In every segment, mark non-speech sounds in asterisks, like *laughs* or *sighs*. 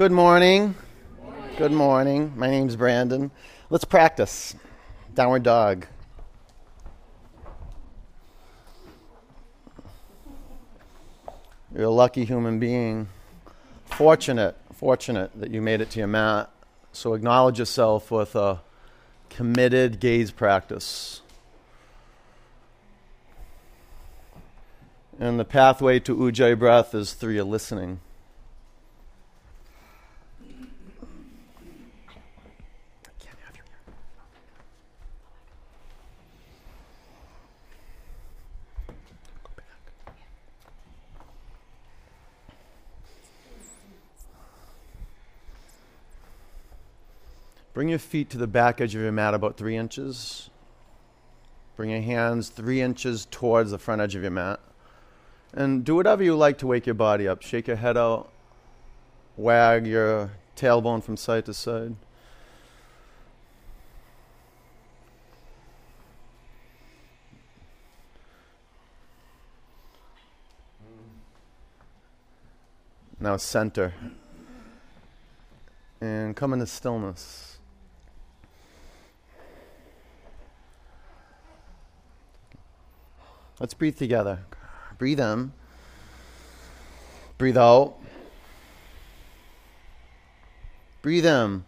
Good morning. Good morning. My name's Brandon. Let's practice. Downward dog. You're a lucky human being. Fortunate, fortunate that you made it to your mat. So acknowledge yourself with a committed gaze practice. And the pathway to Ujjayi breath is through your listening. Bring your feet to the back edge of your mat about three inches. Bring your hands three inches towards the front edge of your mat. And do whatever you like to wake your body up. Shake your head out, wag your tailbone from side to side. Now center. And come into stillness. Let's breathe together. Breathe in. Breathe out. Breathe in.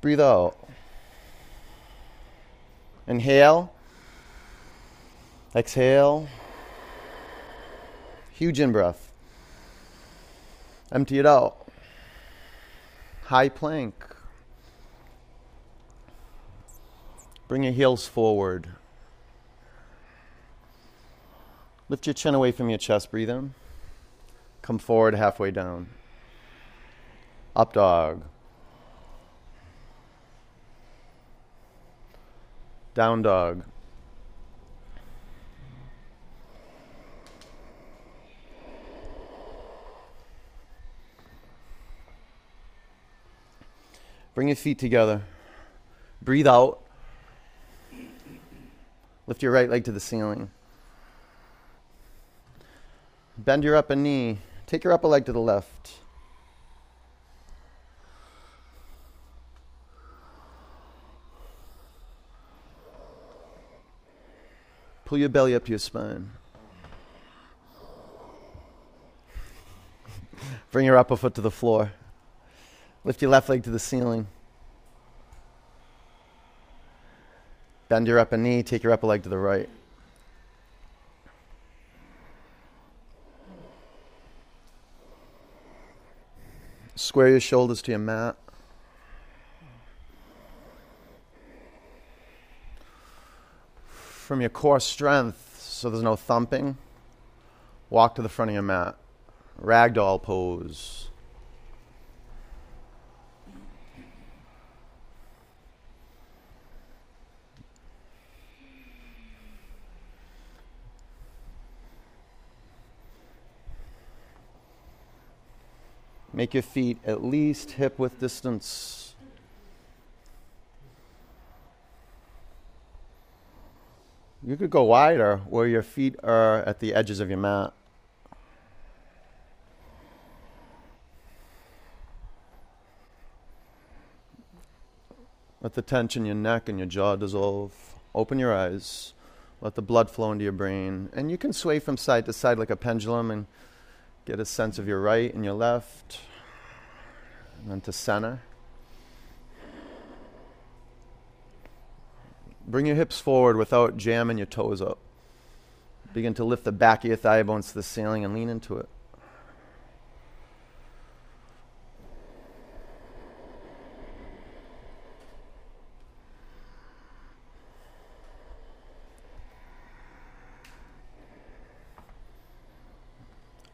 Breathe out. Inhale. Exhale. Huge in breath. Empty it out. High plank. Bring your heels forward. Lift your chin away from your chest. Breathe in. Come forward halfway down. Up dog. Down dog. Bring your feet together. Breathe out. Lift your right leg to the ceiling. Bend your upper knee. Take your upper leg to the left. Pull your belly up to your spine. *laughs* Bring your upper foot to the floor. Lift your left leg to the ceiling. Bend your upper knee. Take your upper leg to the right. Square your shoulders to your mat. From your core strength, so there's no thumping, walk to the front of your mat. Ragdoll pose. Make your feet at least hip width distance. You could go wider where your feet are at the edges of your mat. Let the tension in your neck and your jaw dissolve. Open your eyes. Let the blood flow into your brain. And you can sway from side to side like a pendulum and Get a sense of your right and your left, and then to center. Bring your hips forward without jamming your toes up. Begin to lift the back of your thigh bones to the ceiling and lean into it.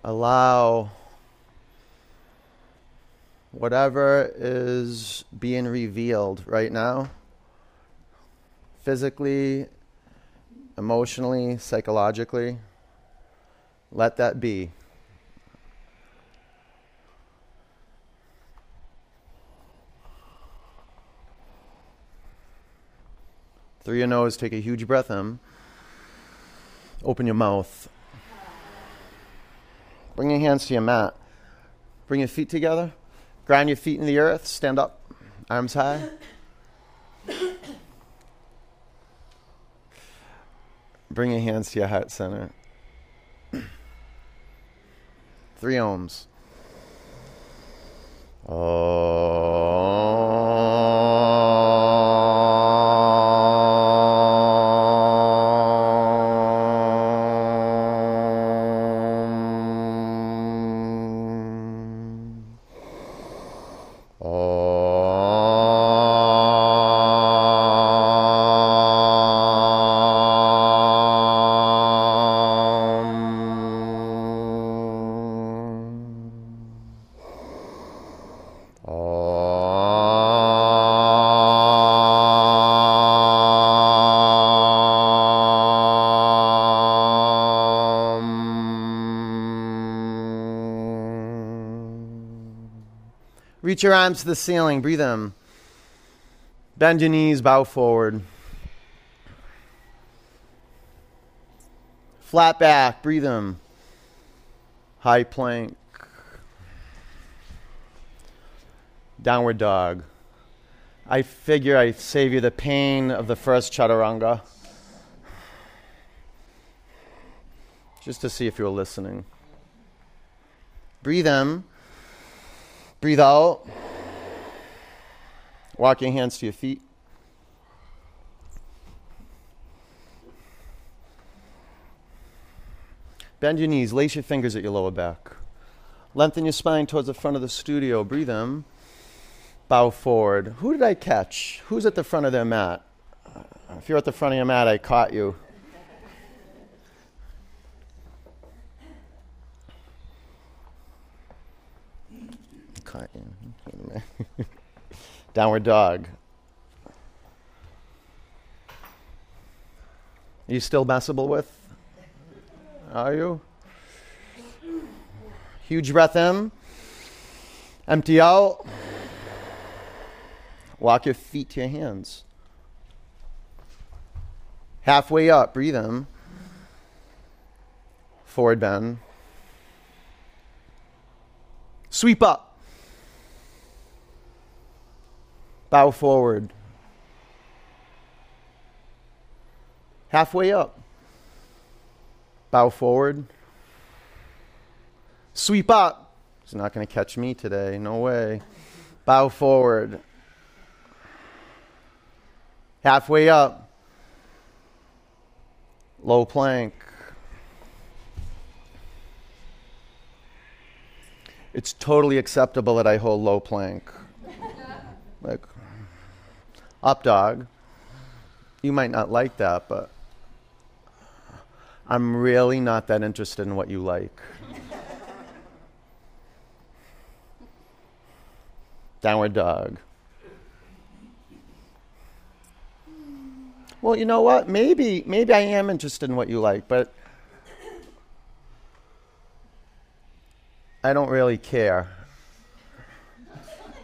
Allow whatever is being revealed right now, physically, emotionally, psychologically, let that be. Through your nose, take a huge breath in. Open your mouth. Bring your hands to your mat. Bring your feet together. Ground your feet in the earth. Stand up. Arms high. Bring your hands to your heart center. Three oms. Oh. Reach your arms to the ceiling. Breathe in. Bend your knees, bow forward. Flat back, breathe in. High plank. Downward dog. I figure I save you the pain of the first chaturanga. Just to see if you're listening. Breathe in. Breathe out. Walk your hands to your feet. Bend your knees, lace your fingers at your lower back. Lengthen your spine towards the front of the studio. Breathe in. Bow forward. Who did I catch? Who's at the front of their mat? If you're at the front of your mat, I caught you. Caught you. Downward dog. Are you still messable with? Are you? Huge breath in. Empty out. Walk your feet to your hands. Halfway up, breathe in. Forward bend. Sweep up. Bow forward. Halfway up. Bow forward. Sweep up. He's not going to catch me today. No way. Bow forward. Halfway up. Low plank. It's totally acceptable that I hold low plank. like, up dog. You might not like that, but I'm really not that interested in what you like. Downward dog. Well, you know what? Maybe maybe I am interested in what you like, but I don't really care.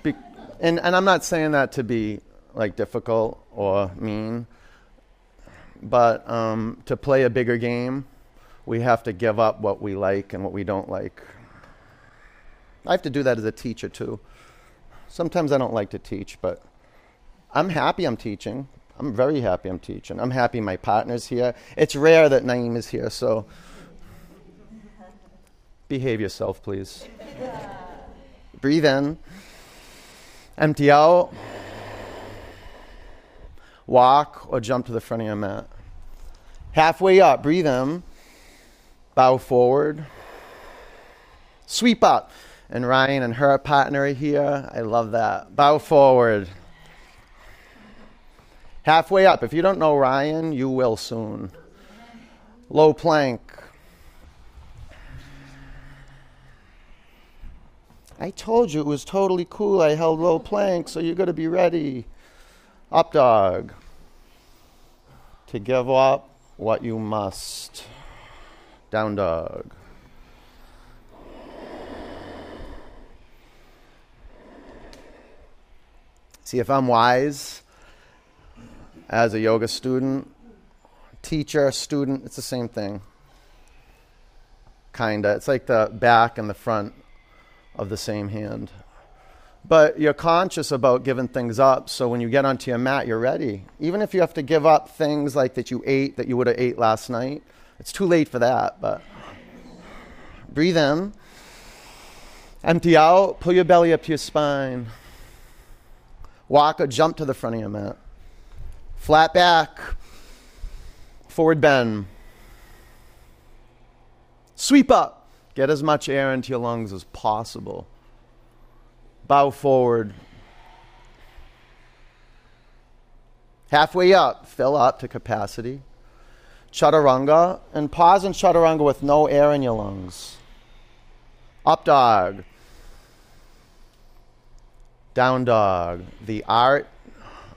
Be- and and I'm not saying that to be like difficult or mean, but um, to play a bigger game, we have to give up what we like and what we don't like. I have to do that as a teacher too. Sometimes I don't like to teach, but I'm happy I'm teaching. I'm very happy I'm teaching. I'm happy my partner's here. It's rare that Naeem is here, so behave yourself, please. *laughs* Breathe in, empty out, walk or jump to the front of your mat. Halfway up, breathe in, bow forward, sweep up. And Ryan and her partner are here. I love that. Bow forward. Halfway up. If you don't know Ryan, you will soon. Low plank. I told you it was totally cool. I held low plank, so you got to be ready. Up dog. To give up what you must. Down dog. See, if I'm wise, as a yoga student, teacher, student, it's the same thing. Kinda. It's like the back and the front of the same hand. But you're conscious about giving things up, so when you get onto your mat, you're ready. Even if you have to give up things like that you ate that you would have ate last night, it's too late for that, but breathe in. Empty out, pull your belly up to your spine. Walk or jump to the front of your mat. Flat back, forward bend. Sweep up. Get as much air into your lungs as possible. Bow forward. Halfway up, fill up to capacity. Chaturanga, and pause in chaturanga with no air in your lungs. Up dog. Down dog. The art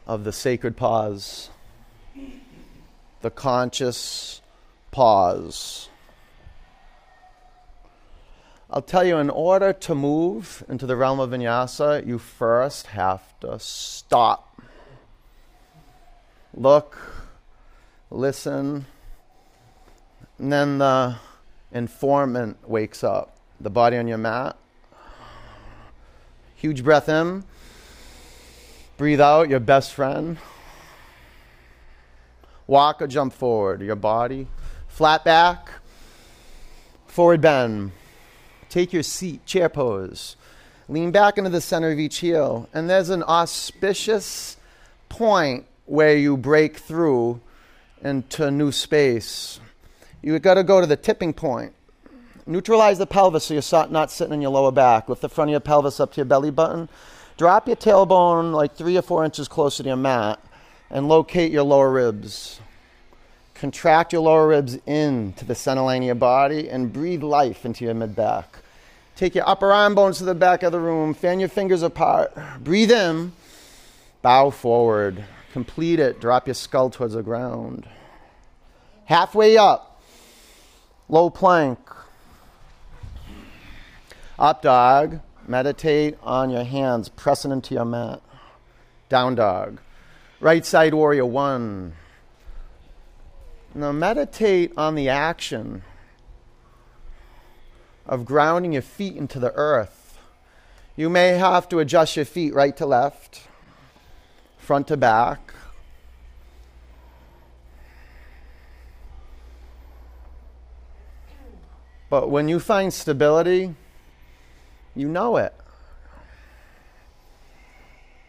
of the sacred pause. The conscious pause. I'll tell you, in order to move into the realm of vinyasa, you first have to stop. Look, listen, and then the informant wakes up. The body on your mat. Huge breath in. Breathe out, your best friend. Walk or jump forward, your body. Flat back, forward bend Take your seat, chair pose. Lean back into the center of each heel. And there's an auspicious point where you break through into new space. You've got to go to the tipping point. Neutralize the pelvis so you're not sitting in your lower back. Lift the front of your pelvis up to your belly button. Drop your tailbone like three or four inches closer to your mat and locate your lower ribs. Contract your lower ribs into the center line of your body and breathe life into your mid back. Take your upper arm bones to the back of the room. Fan your fingers apart. Breathe in. Bow forward. Complete it. Drop your skull towards the ground. Halfway up. Low plank. Up dog. Meditate on your hands, pressing into your mat. Down dog. Right side warrior one. Now meditate on the action of grounding your feet into the earth. You may have to adjust your feet right to left, front to back. But when you find stability, you know it.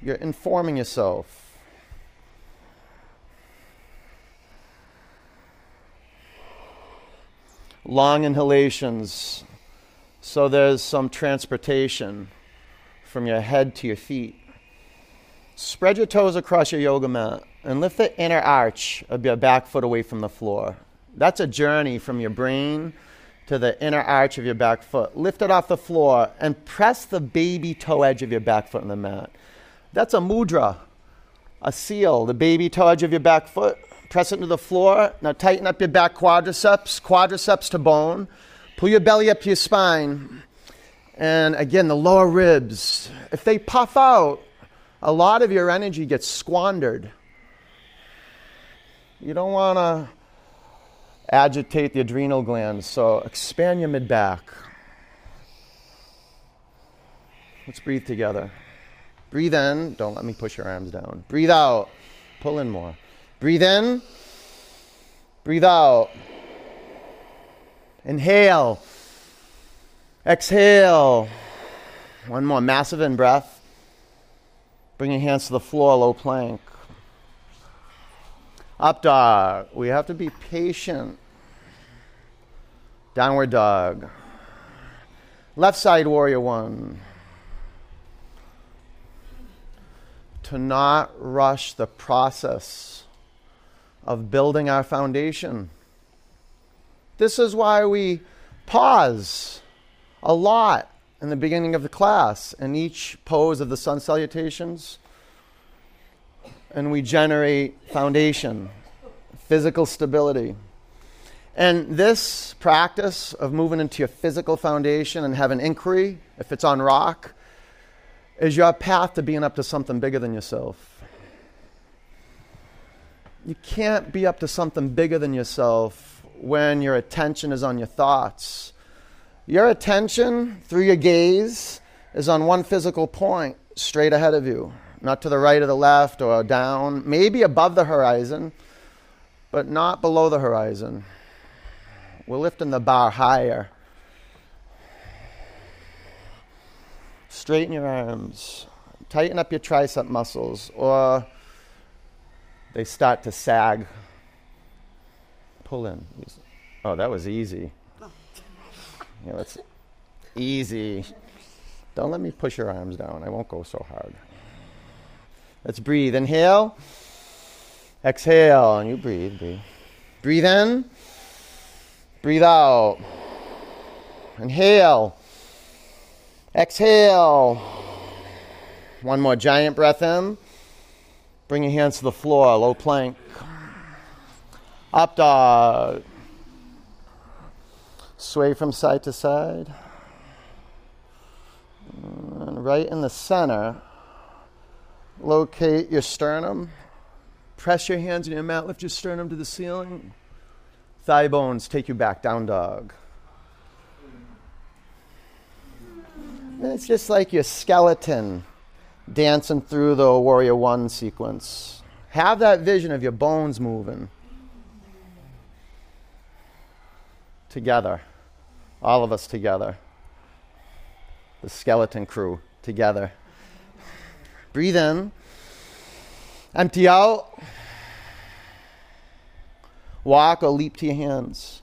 You're informing yourself. Long inhalations so there's some transportation from your head to your feet. Spread your toes across your yoga mat and lift the inner arch of your back foot away from the floor. That's a journey from your brain to the inner arch of your back foot. Lift it off the floor and press the baby toe edge of your back foot on the mat. That's a mudra, a seal, the baby toe edge of your back foot. Press it into the floor. Now tighten up your back quadriceps, quadriceps to bone. Pull your belly up to your spine. And again, the lower ribs. If they puff out, a lot of your energy gets squandered. You don't want to agitate the adrenal glands, so expand your mid back. Let's breathe together. Breathe in. Don't let me push your arms down. Breathe out. Pull in more. Breathe in. Breathe out. Inhale. Exhale. One more massive in breath. Bring your hands to the floor, low plank. Up dog. We have to be patient. Downward dog. Left side warrior one. To not rush the process of building our foundation. This is why we pause a lot in the beginning of the class in each pose of the sun salutations. And we generate foundation, physical stability. And this practice of moving into your physical foundation and having inquiry, if it's on rock, is your path to being up to something bigger than yourself. You can't be up to something bigger than yourself when your attention is on your thoughts. Your attention through your gaze is on one physical point straight ahead of you, not to the right or the left or down, maybe above the horizon, but not below the horizon. We're lifting the bar higher. Straighten your arms. Tighten up your tricep muscles, or they start to sag. Pull in. Oh, that was easy. Yeah, that's easy. Don't let me push your arms down. I won't go so hard. Let's breathe. Inhale. Exhale. And you breathe. Breathe. Breathe in. Breathe out. Inhale. Exhale. One more giant breath in. Bring your hands to the floor, low plank. Up uh, dog. Sway from side to side. And right in the center, locate your sternum. Press your hands on your mat, lift your sternum to the ceiling. Thigh bones take you back, down dog. And it's just like your skeleton dancing through the Warrior One sequence. Have that vision of your bones moving together, all of us together, the skeleton crew together. Breathe in, empty out, walk or leap to your hands.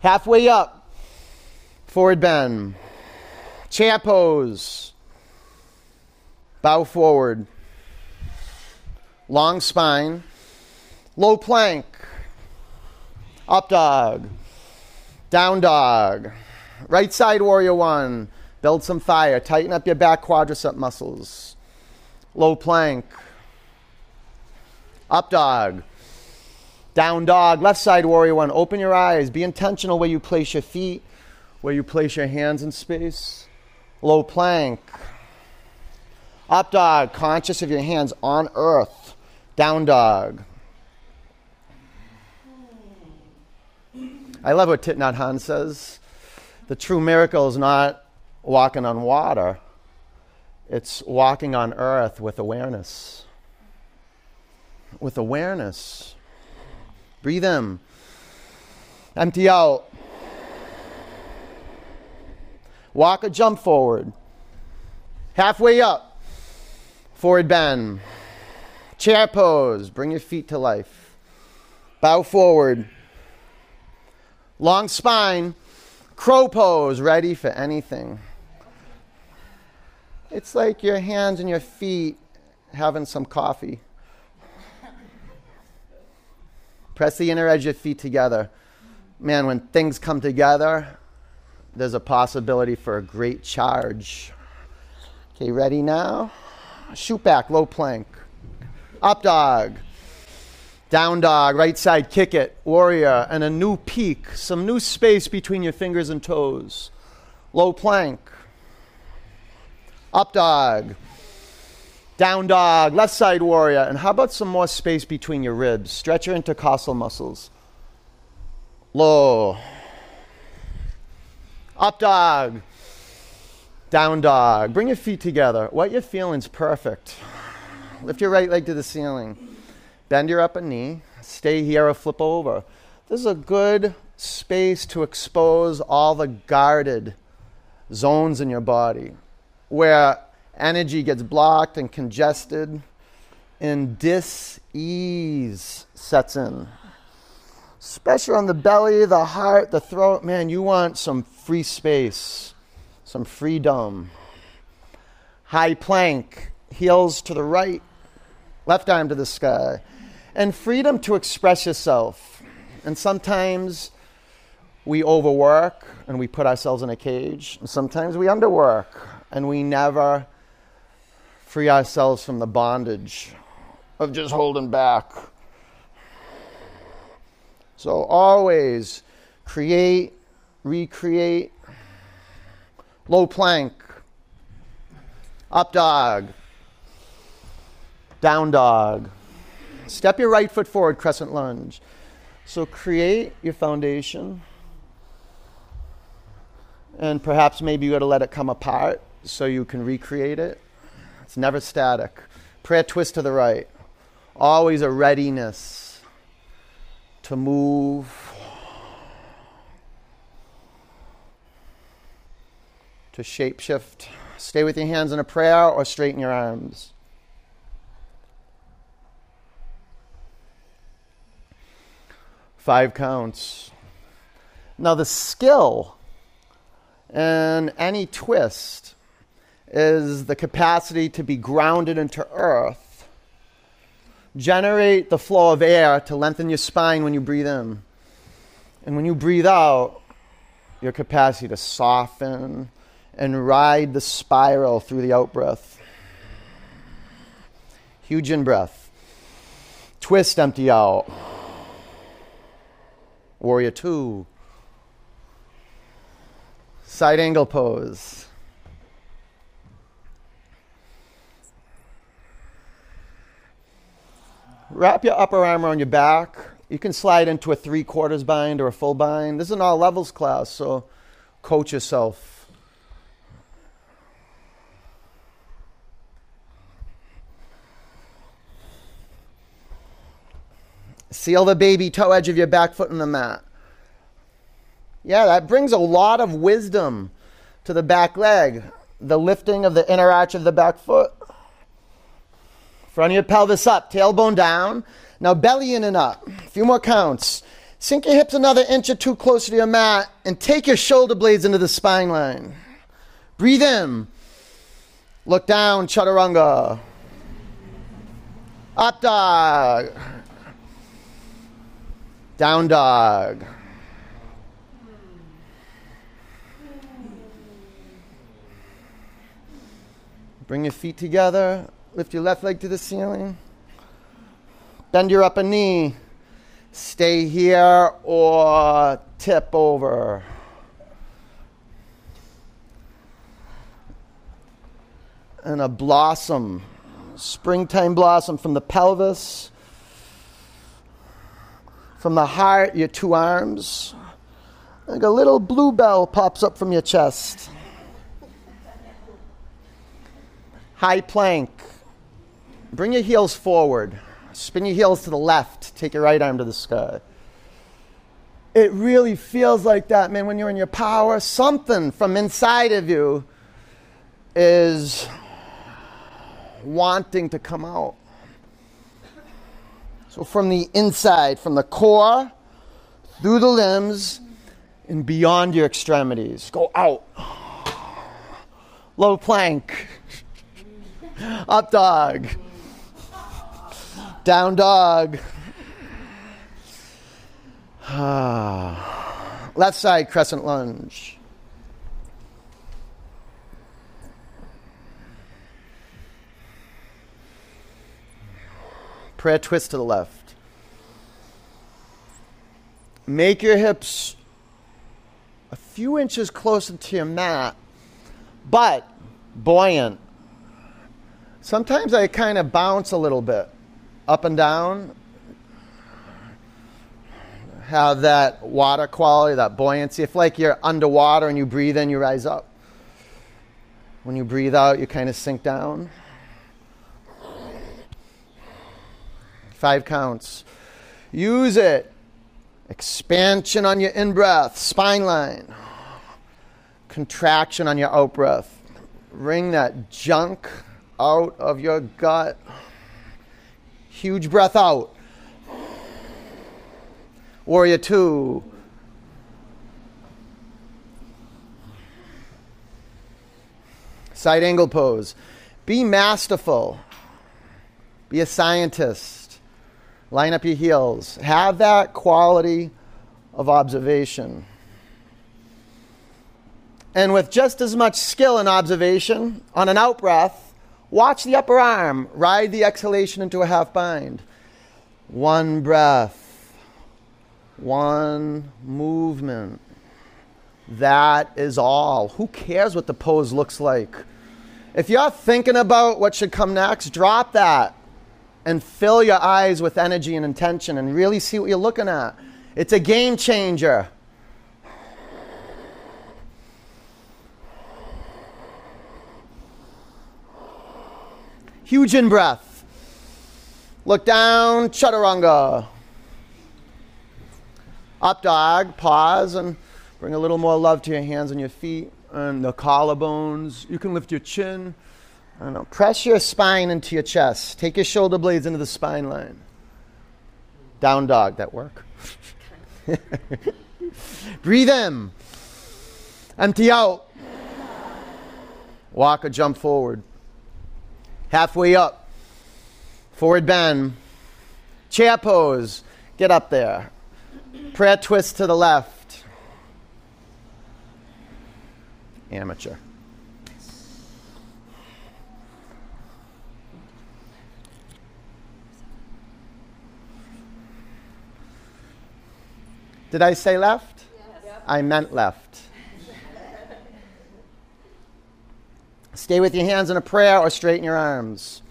Halfway up, forward bend, chair pose. Bow forward. Long spine. Low plank. Up dog. Down dog. Right side warrior one. Build some fire. Tighten up your back quadricep muscles. Low plank. Up dog. Down dog. Left side warrior one. Open your eyes. Be intentional where you place your feet, where you place your hands in space. Low plank. Up dog, conscious of your hands on earth. Down dog. I love what Thich Nhat Hanh says. The true miracle is not walking on water, it's walking on earth with awareness. With awareness. Breathe in. Empty out. Walk or jump forward. Halfway up. Forward bend. Chair pose. Bring your feet to life. Bow forward. Long spine. Crow pose. Ready for anything. It's like your hands and your feet having some coffee. Press the inner edge of your feet together. Man, when things come together, there's a possibility for a great charge. Okay, ready now? shoot back, low plank. Up dog. Down dog, right side, kick it, warrior, and a new peak, some new space between your fingers and toes. Low plank. Up dog. Down dog, left side warrior, and how about some more space between your ribs? Stretch your intercostal muscles. Low. Up dog. Down dog. Bring your feet together. What you're feeling is perfect. Lift your right leg to the ceiling. Bend your upper knee. Stay here or flip over. This is a good space to expose all the guarded zones in your body where energy gets blocked and congested and dis-ease sets in. Especially on the belly, the heart, the throat. Man, you want some free space some freedom. High plank, heels to the right, left arm to the sky. And freedom to express yourself. And sometimes we overwork and we put ourselves in a cage. And sometimes we underwork and we never free ourselves from the bondage of just holding back. So always create, recreate, low plank, up dog, down dog. Step your right foot forward, crescent lunge. So create your foundation And perhaps maybe you got to let it come apart so you can recreate it. It's never static. Prayer twist to the right. Always a readiness to move, to shapeshift. Stay with your hands in a prayer or straighten your arms. Five counts. Now, the skill in any twist is the capacity to be grounded into earth, generate the flow of air to lengthen your spine when you breathe in. And when you breathe out, your capacity to soften and ride the spiral through the out breath. Huge in breath. Twist, empty out. Warrior two. Side angle pose. Wrap your upper arm around your back. You can slide into a three quarters bind or a full bind. This is an all levels class, so coach yourself. Seal the baby toe edge of your back foot in the mat. Yeah, that brings a lot of wisdom to the back leg. The lifting of the inner arch of the back foot. Front of your pelvis up, tailbone down. Now belly in and up. A few more counts. Sink your hips another inch or two closer to your mat and take your shoulder blades into the spine line. Breathe in. Look down, chaturanga. Up dog. Down dog. Bring your feet together. Lift your left leg to the ceiling. Bend your upper knee. Stay here or tip over. And a blossom, springtime blossom from the pelvis, from the heart, your two arms. Like a little bluebell pops up from your chest. High plank. Bring your heels forward. Spin your heels to the left. Take your right arm to the sky. It really feels like that, man, when you're in your power. Something from inside of you is wanting to come out. So, from the inside, from the core, through the limbs, and beyond your extremities, go out. Low plank. Up dog. Down dog. Ah. Left side crescent lunge. Prayer twist to the left. Make your hips a few inches closer to your mat, but buoyant Sometimes I kind of bounce a little bit up and down, have that water quality, that buoyancy. If like you're underwater and you breathe in, you rise up. When you breathe out, you kind of sink down. Five counts. Use it. Expansion on your in breath, spine line. Contraction on your out breath. Wring that junk out of your gut. Huge breath out. Warrior two. Side angle pose. Be masterful. Be a scientist. Line up your heels. Have that quality of observation. And with just as much skill and observation on an out breath, Watch the upper arm. Ride the exhalation into a half bind. One breath, one movement. That is all. Who cares what the pose looks like? If you're thinking about what should come next, drop that and fill your eyes with energy and intention and really see what you're looking at. It's a game changer. Huge in breath. Look down, chaturanga. Up dog, pause and bring a little more love to your hands and your feet and the collarbones. You can lift your chin. I don't know. Press your spine into your chest. Take your shoulder blades into the spine line. Down dog, that work? *laughs* Breathe in. Empty out. Walk or jump forward. Halfway up. Forward bend. Chair pose. Get up there. Prayer twist to the left. Amateur. Did I say left? Yes. I meant left. Stay with your hands in a prayer or straighten your arms.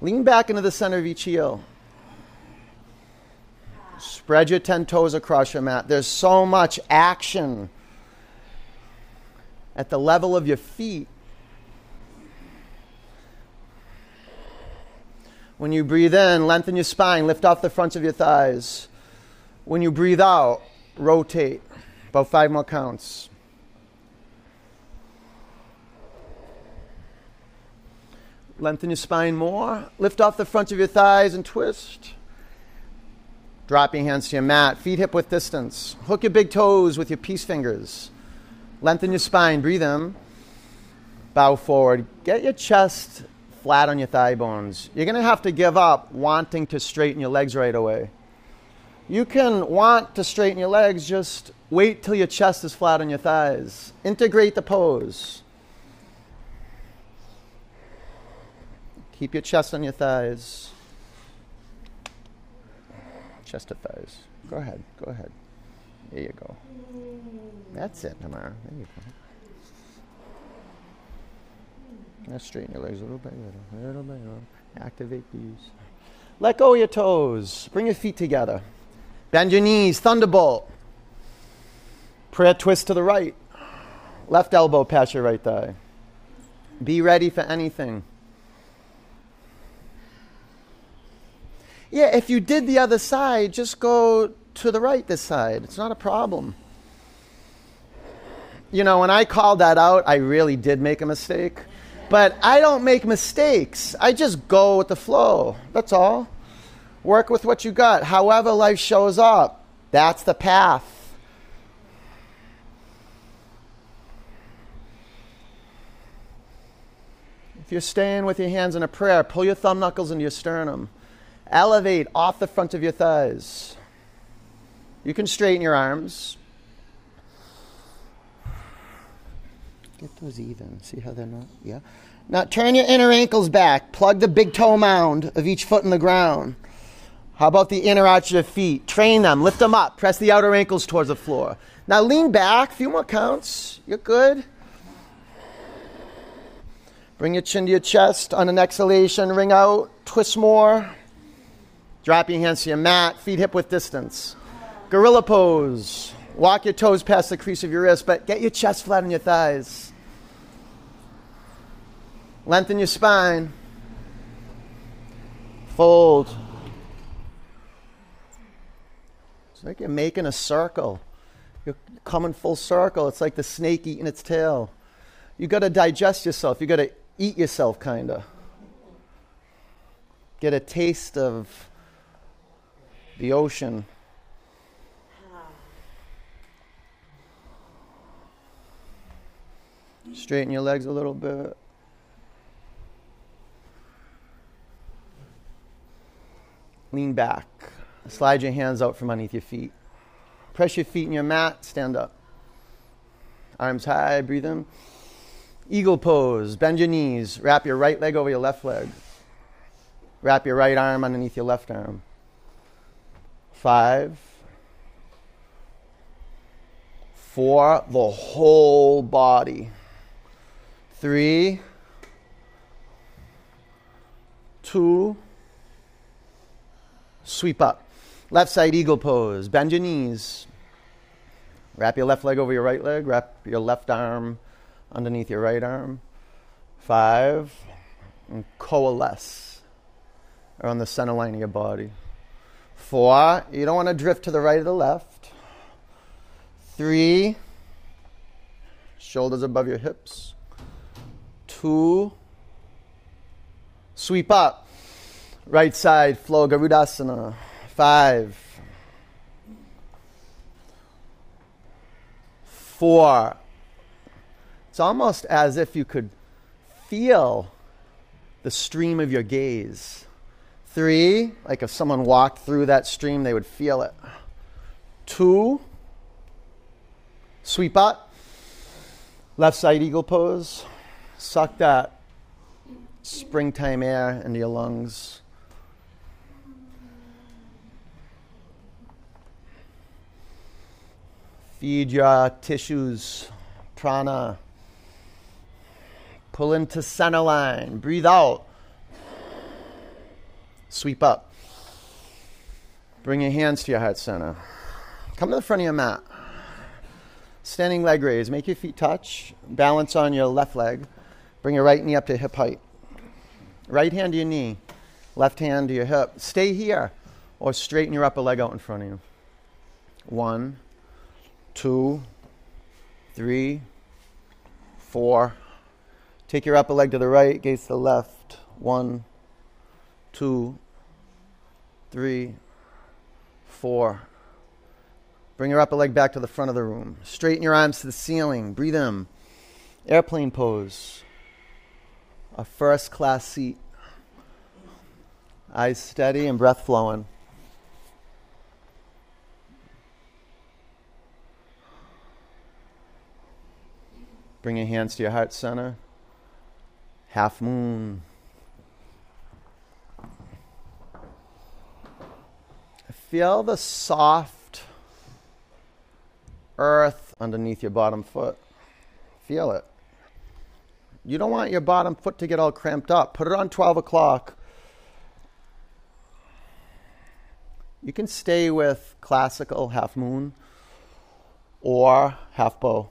Lean back into the center of each heel. Spread your 10 toes across your mat. There's so much action at the level of your feet. When you breathe in, lengthen your spine, lift off the fronts of your thighs. When you breathe out, rotate. About five more counts. Lengthen your spine more. Lift off the front of your thighs and twist. Drop your hands to your mat, feet hip width distance. Hook your big toes with your peace fingers. Lengthen your spine, breathe in. Bow forward. Get your chest flat on your thigh bones. You're going to have to give up wanting to straighten your legs right away. You can want to straighten your legs, just wait till your chest is flat on your thighs. Integrate the pose. Keep your chest on your thighs. Chest to thighs. Go ahead. Go ahead. There you go. That's it, Tamara. There you go. Now straighten your legs a little bit, little, little bit. Little. Activate these. Let go of your toes. Bring your feet together. Bend your knees. Thunderbolt. Prayer twist to the right. Left elbow past your right thigh. Be ready for anything. Yeah, if you did the other side, just go to the right this side. It's not a problem. You know, when I called that out, I really did make a mistake. But I don't make mistakes. I just go with the flow. That's all. Work with what you got. However, life shows up, that's the path. If you're staying with your hands in a prayer, pull your thumb knuckles into your sternum. Elevate off the front of your thighs. You can straighten your arms. Get those even. See how they're not? Yeah. Now turn your inner ankles back. Plug the big toe mound of each foot in the ground. How about the inner arch of your feet? Train them. Lift them up. Press the outer ankles towards the floor. Now lean back. A few more counts. You're good. Bring your chin to your chest. On an exhalation, wring out. Twist more. Drop your hands to your mat. Feet hip width distance. Gorilla pose. Walk your toes past the crease of your wrist, but get your chest flat on your thighs. Lengthen your spine. Fold. It's like you're making a circle. You're coming full circle. It's like the snake eating its tail. You got to digest yourself. You got to eat yourself, kind of. Get a taste of the ocean. Straighten your legs a little bit. Lean back. Slide your hands out from underneath your feet. Press your feet in your mat. Stand up. Arms high. Breathe in. Eagle pose. Bend your knees. Wrap your right leg over your left leg. Wrap your right arm underneath your left arm. Five. Four. The whole body. Three, two, sweep up. Left side eagle pose. Bend your knees. Wrap your left leg over your right leg. Wrap your left arm underneath your right arm. Five. And coalesce around the center line of your body. Four. You don't want to drift to the right or the left. Three. Shoulders above your hips. Two. Sweep up. Right side, flow Garudasana. Five. Four. It's almost as if you could feel the stream of your gaze. Three, like if someone walked through that stream, they would feel it. Two, sweep up. Left side eagle pose. Suck that springtime air into your lungs. Feed your tissues, prana. Pull into center line. Breathe out. Sweep up. Bring your hands to your heart center. Come to the front of your mat. Standing leg raise. Make your feet touch. Balance on your left leg. Bring your right knee up to hip height. Right hand to your knee. Left hand to your hip. Stay here or straighten your upper leg out in front of you. One, two, three, four. Take your upper leg to the right, gaze to the left. One, two, three, four. Bring your upper leg back to the front of the room. Straighten your arms to the ceiling. Breathe in. Airplane pose. A first class seat. Eyes steady and breath flowing. Bring your hands to your heart center. Half moon. Feel the soft earth underneath your bottom foot. Feel it. You don't want your bottom foot to get all cramped up. Put it on 12 o'clock. You can stay with classical half moon or half bow.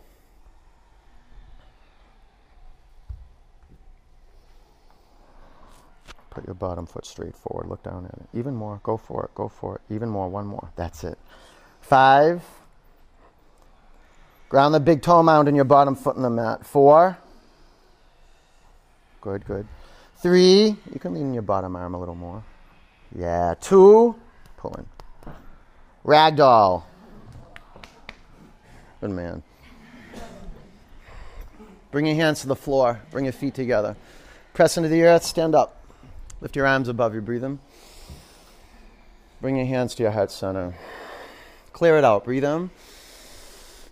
Put your bottom foot straight forward. Look down at it. Even more. Go for it. Go for it. Even more. One more. That's it. Five. Ground the big toe mound in your bottom foot in the mat. Four. Good, good. Three. You can lean your bottom arm a little more. Yeah. Two. Pull in. Ragdoll. Good man. Bring your hands to the floor. Bring your feet together. Press into the earth. Stand up. Lift your arms above you, breathe them. Bring your hands to your heart center. Clear it out, breathe in.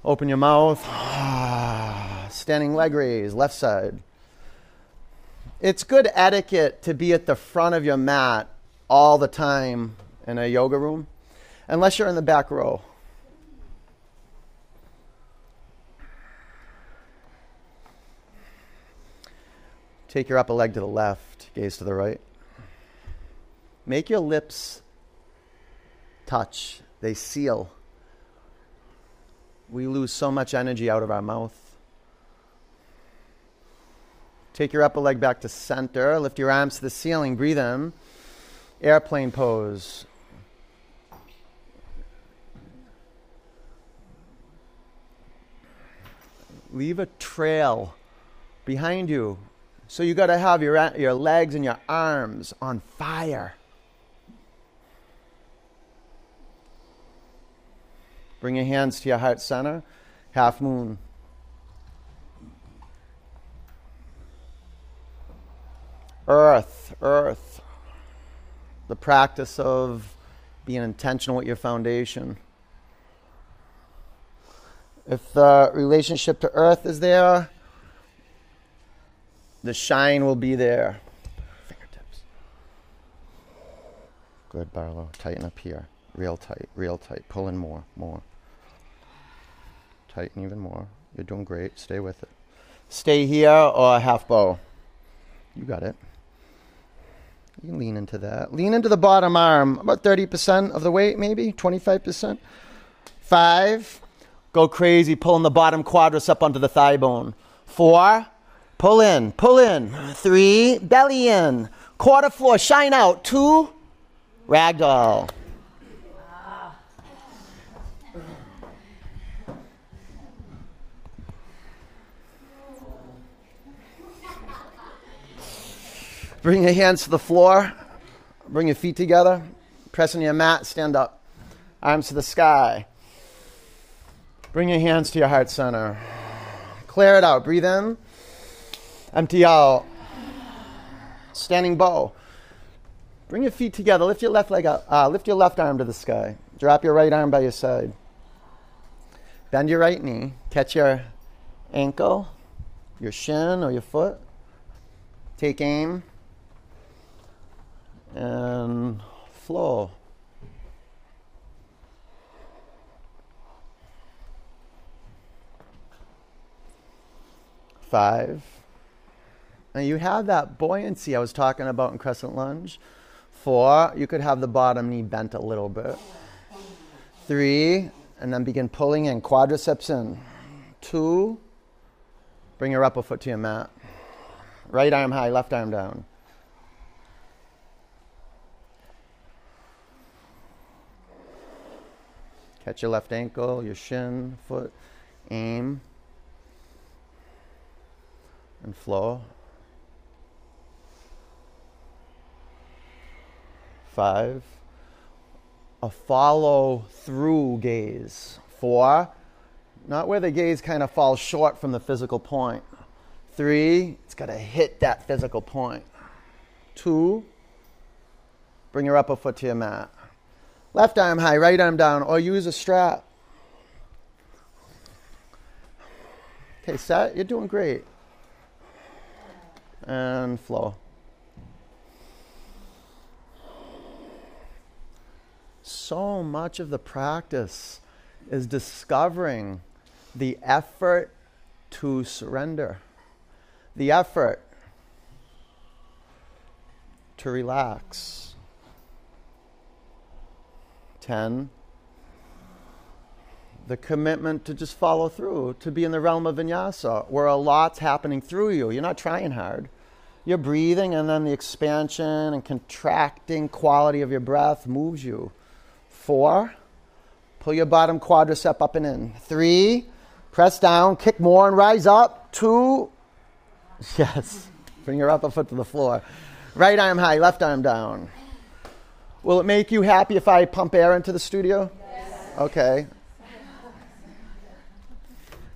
Open your mouth. *sighs* Standing leg raise, left side. It's good etiquette to be at the front of your mat all the time in a yoga room, unless you're in the back row. Take your upper leg to the left, gaze to the right. Make your lips touch, they seal. We lose so much energy out of our mouth. Take your upper leg back to center. Lift your arms to the ceiling. Breathe in. Airplane pose. Leave a trail behind you. So you got to have your, your legs and your arms on fire. Bring your hands to your heart center. Half moon. Earth, earth. The practice of being intentional with your foundation. If the relationship to earth is there, the shine will be there. Fingertips. Good, Barlow. Tighten up here. Real tight, real tight. Pull in more, more. Tighten even more. You're doing great. Stay with it. Stay here or half bow. You got it. You can lean into that. Lean into the bottom arm. About 30% of the weight, maybe 25%. Five. Go crazy, pulling the bottom quadricep up onto the thigh bone. Four, pull in, pull in. Three, belly in. Quarter floor, shine out. Two, ragdoll. Bring your hands to the floor. Bring your feet together. Press on your mat. Stand up. Arms to the sky. Bring your hands to your heart center. Clear it out. Breathe in. Empty out. Standing bow. Bring your feet together. Lift your left leg up. Uh, lift your left arm to the sky. Drop your right arm by your side. Bend your right knee. Catch your ankle, your shin, or your foot. Take aim and flow. Five. And you have that buoyancy I was talking about in crescent lunge. Four, you could have the bottom knee bent a little bit. Three, and then begin pulling in, quadriceps in. Two, bring your upper foot to your mat. Right arm high, left arm down. Catch your left ankle, your shin, foot, aim, and flow. Five. A follow through gaze. Four. Not where the gaze kind of falls short from the physical point. Three. It's got to hit that physical point. Two. Bring your upper foot to your mat. Left arm high, right arm down, or use a strap. Okay, set. You're doing great. And flow. So much of the practice is discovering the effort to surrender, the effort to relax 10. The commitment to just follow through, to be in the realm of vinyasa, where a lot's happening through you. You're not trying hard. You're breathing, and then the expansion and contracting quality of your breath moves you. Four, pull your bottom quadricep up and in. Three, press down, kick more, and rise up. Two, *laughs* yes, bring your upper foot to the floor. Right arm high, left arm down. Will it make you happy if I pump air into the studio? Yes. Okay.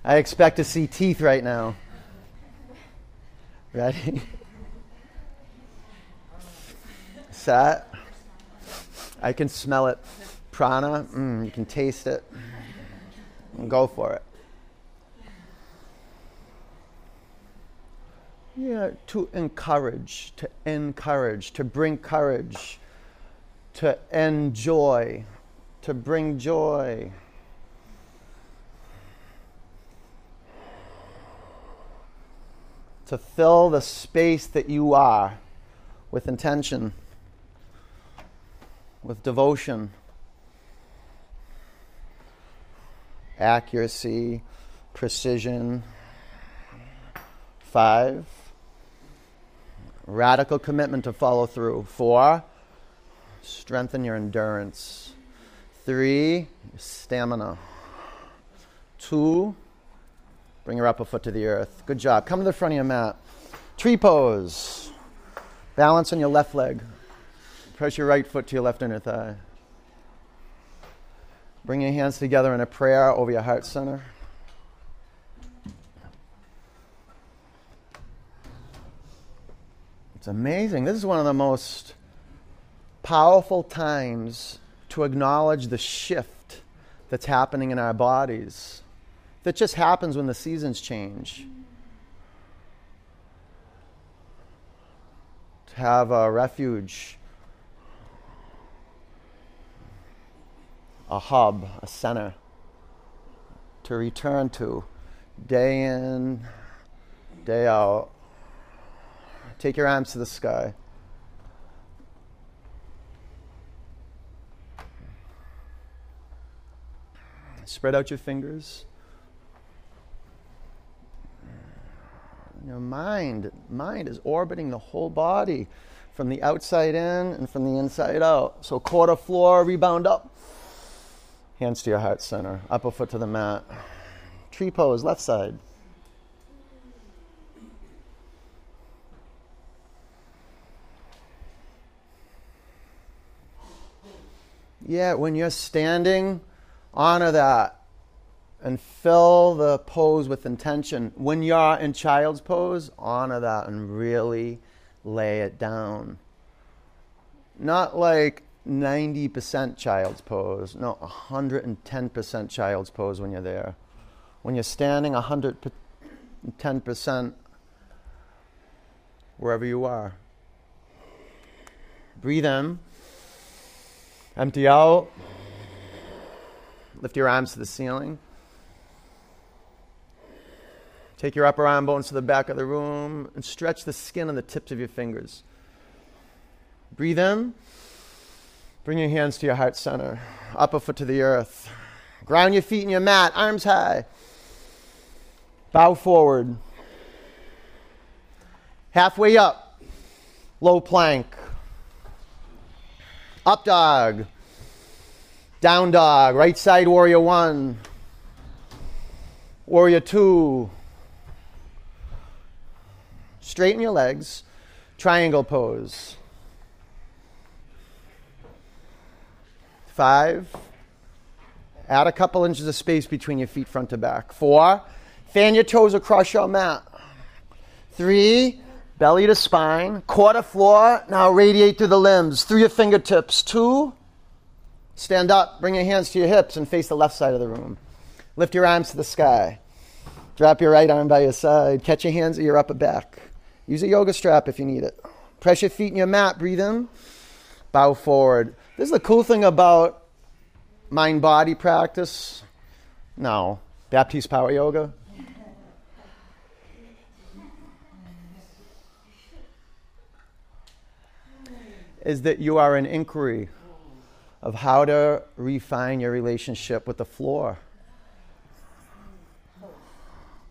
I expect to see teeth right now. Ready? Set. I can smell it. Prana, mm, you can taste it. Go for it. Yeah, to encourage, to encourage, to bring courage to enjoy, to bring joy. To fill the space that you are with intention, with devotion, accuracy, precision. Five, radical commitment to follow through. Four, Strengthen your endurance. Three, stamina. Two, bring your upper foot to the earth. Good job. Come to the front of your mat. Tree pose. Balance on your left leg. Press your right foot to your left inner thigh. Bring your hands together in a prayer over your heart center. It's amazing. This is one of the most powerful times to acknowledge the shift that's happening in our bodies that just happens when the seasons change. To have a refuge, a hub, a center to return to day in, day out. Take your arms to the sky. Spread out your fingers. Your mind, mind is orbiting the whole body from the outside in and from the inside out. So quarter floor, rebound up. Hands to your heart center, upper foot to the mat. Tree pose, left side. Yeah, when you're standing, honor that and fill the pose with intention. When you're in child's pose, honor that and really lay it down. Not like 90% child's pose, no, 110% child's pose when you're there. When you're standing, 110% wherever you are. Breathe in. Empty out. Lift your arms to the ceiling. Take your upper arm bones to the back of the room and stretch the skin on the tips of your fingers. Breathe in. Bring your hands to your heart center, upper foot to the earth. Ground your feet in your mat, arms high. Bow forward. Halfway up, low plank. Up dog. Down dog. Right side warrior one. Warrior two. Straighten your legs. Triangle pose. Five. Add a couple inches of space between your feet front to back. Four. Fan your toes across your mat. Three belly to spine, quarter floor. Now radiate through the limbs, through your fingertips. Two, stand up, bring your hands to your hips and face the left side of the room. Lift your arms to the sky. Drop your right arm by your side. Catch your hands at your upper back. Use a yoga strap if you need it. Press your feet in your mat. Breathe in. Bow forward. This is the cool thing about mind body practice. No, Baptiste Power Yoga. is that you are an inquiry of how to refine your relationship with the floor,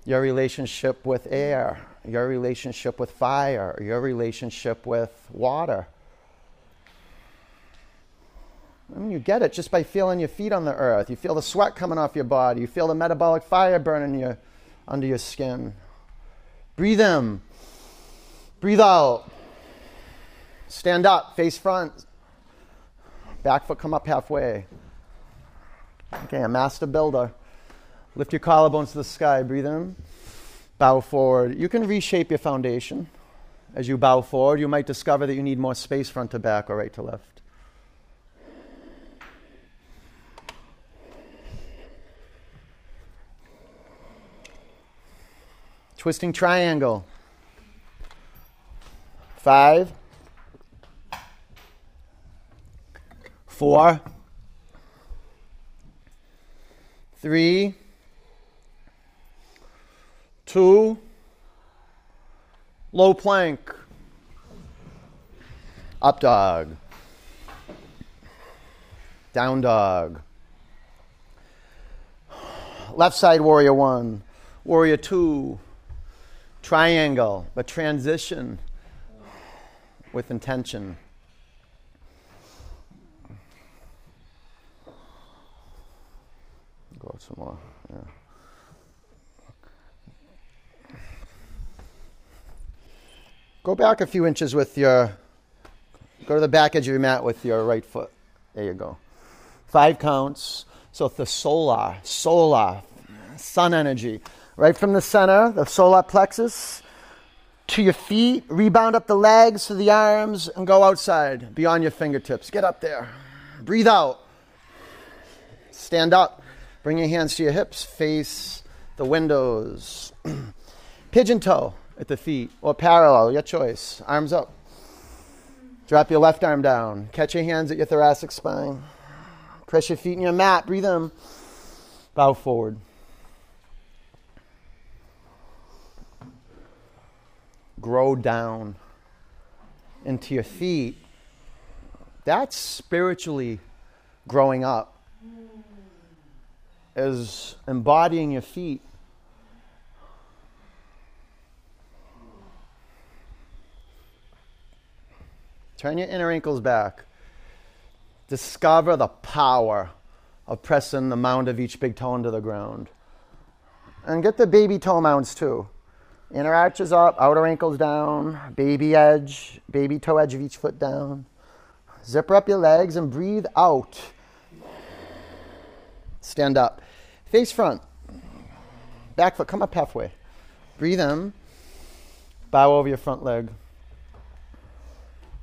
your relationship with air, your relationship with fire, your relationship with water. I mean, you get it just by feeling your feet on the earth. You feel the sweat coming off your body. You feel the metabolic fire burning you under your skin. Breathe in. Breathe out. Stand up, face front. Back foot come up halfway. Okay, a master builder. Lift your collarbones to the sky. Breathe in. Bow forward. You can reshape your foundation. As you bow forward, you might discover that you need more space front to back or right to left. Twisting triangle. Five. Four, three, two, low plank, up dog, down dog, left side warrior one, warrior two, triangle, but transition with intention. Go some more. Yeah. Go back a few inches with your, go to the back edge of your mat with your right foot. There you go. Five counts. So the solar, solar, sun energy, right from the center, the solar plexus, to your feet, rebound up the legs to the arms, and go outside beyond your fingertips. Get up there. Breathe out. Stand up. Bring your hands to your hips, face the windows. *clears throat* Pigeon toe at the feet or parallel, your choice. Arms up. Drop your left arm down. Catch your hands at your thoracic spine. Press your feet in your mat. Breathe in. Bow forward. Grow down into your feet. That's spiritually growing up as embodying your feet. Turn your inner ankles back. Discover the power of pressing the mound of each big toe into the ground. And get the baby toe mounds too. Inner arches up, outer ankles down, baby edge, baby toe edge of each foot down. Zipper up your legs and breathe out. Stand up. Face front. Back foot, come up halfway. Breathe in. Bow over your front leg.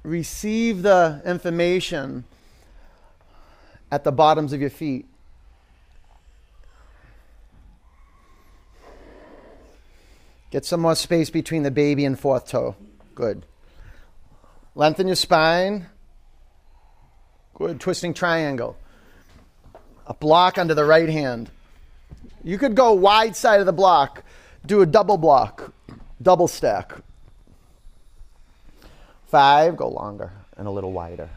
Receive the information at the bottoms of your feet. Get some more space between the baby and fourth toe. Good. Lengthen your spine. Good. Twisting triangle. A block under the right hand. You could go wide side of the block, do a double block, double stack. Five, go longer and a little wider.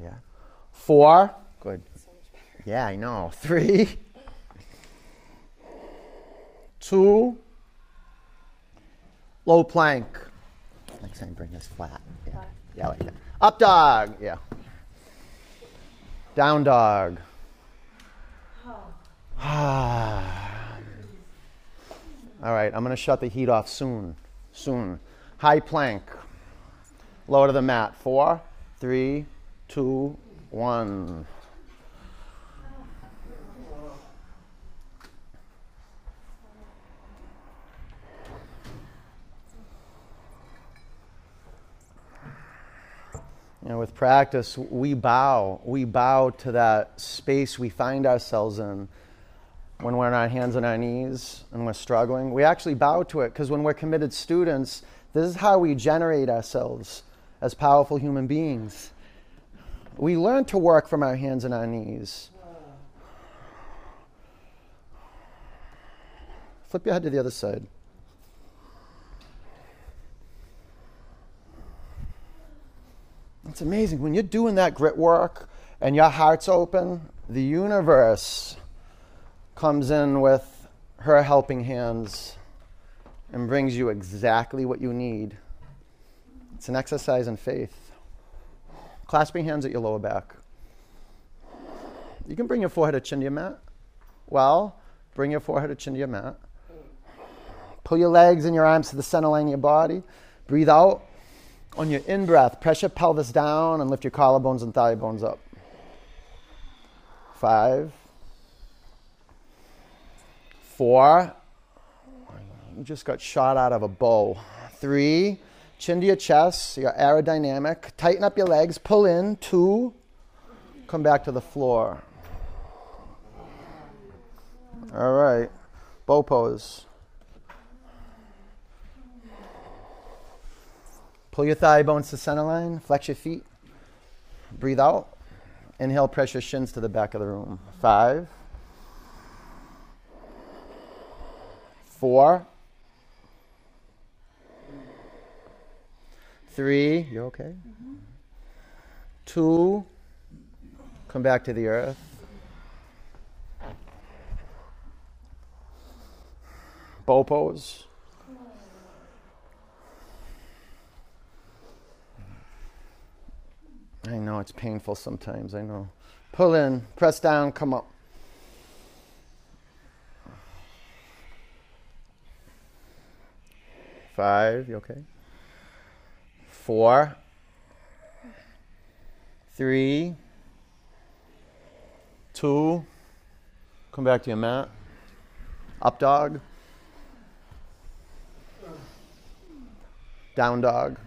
Yeah. Four, good. Yeah, I know. Three, two, low plank. Next time, bring this flat. Yeah, yeah, like that. Up dog. Yeah. Down dog. Ah. All right, I'm going to shut the heat off soon. Soon. High plank. Lower to the mat. Four, three, two, one. You know, with practice, we bow. We bow to that space we find ourselves in when we're on our hands and our knees and we're struggling. We actually bow to it because when we're committed students, this is how we generate ourselves as powerful human beings. We learn to work from our hands and our knees. Flip your head to the other side. It's amazing. When you're doing that grit work and your heart's open, the universe comes in with her helping hands and brings you exactly what you need. It's an exercise in faith. Clasping hands at your lower back. You can bring your forehead to chin to your mat. Well, bring your forehead to chin to your mat. Pull your legs and your arms to the center line of your body. Breathe out. On your in breath, press your pelvis down and lift your collarbones and thigh bones up. Five, four. You just got shot out of a bow. Three, chin to your chest, you're aerodynamic. Tighten up your legs, pull in. Two, come back to the floor. All right, bow pose. Pull your thigh bones to center line, flex your feet. Breathe out. Inhale, press your shins to the back of the room. Five, four, three, you okay? Mm-hmm. Two, come back to the earth. Bow pose. I know it's painful sometimes, I know. Pull in, press down, come up. Five, you okay? Four, three, two, come back to your mat. Up dog. Down dog.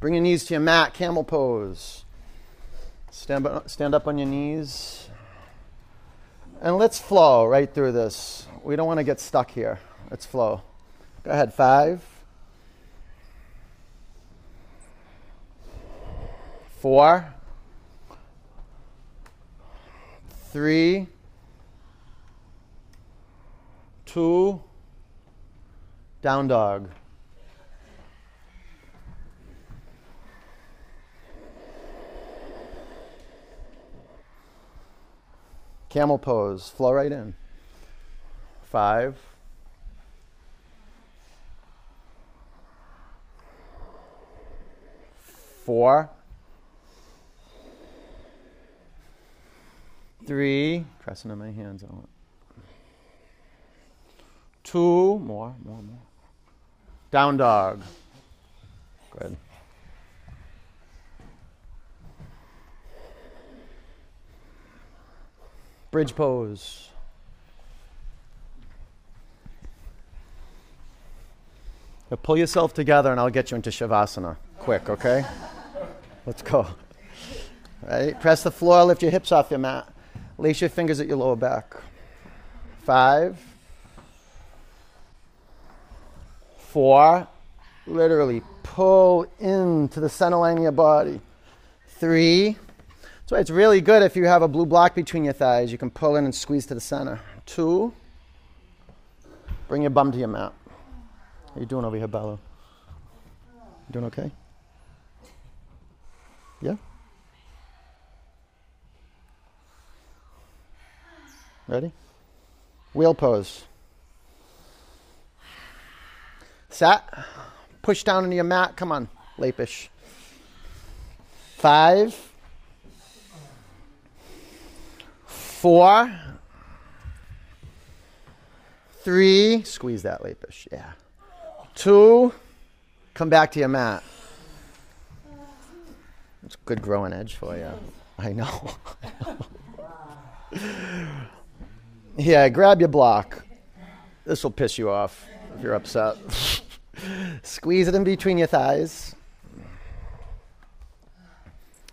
Bring your knees to your mat, camel pose. Stand stand up on your knees. And let's flow right through this. We don't want to get stuck here. Let's flow. Go ahead, five. Four. Three. Two. Down dog. Camel pose, flow right in. Five. Four. Three. My hands, Two. More, more, more. Down dog. Good. Bridge pose. Now pull yourself together and I'll get you into Shavasana. Quick, okay? Let's go. Right? Press the floor, lift your hips off your mat. Lace your fingers at your lower back. Five. Four. Literally pull into the center line of your body. Three. Why it's really good if you have a blue block between your thighs. You can pull in and squeeze to the center. Two. Bring your bum to your mat. How you doing over here, Bello? You doing okay? Yeah? Ready? Wheel pose. Sat. Push down into your mat. Come on, Lapish. Five. Four. Three. Squeeze that Lapish. Yeah. Two, come back to your mat. It's a good growing edge for you. I know. *laughs* yeah, grab your block. This will piss you off if you're upset. *laughs* Squeeze it in between your thighs.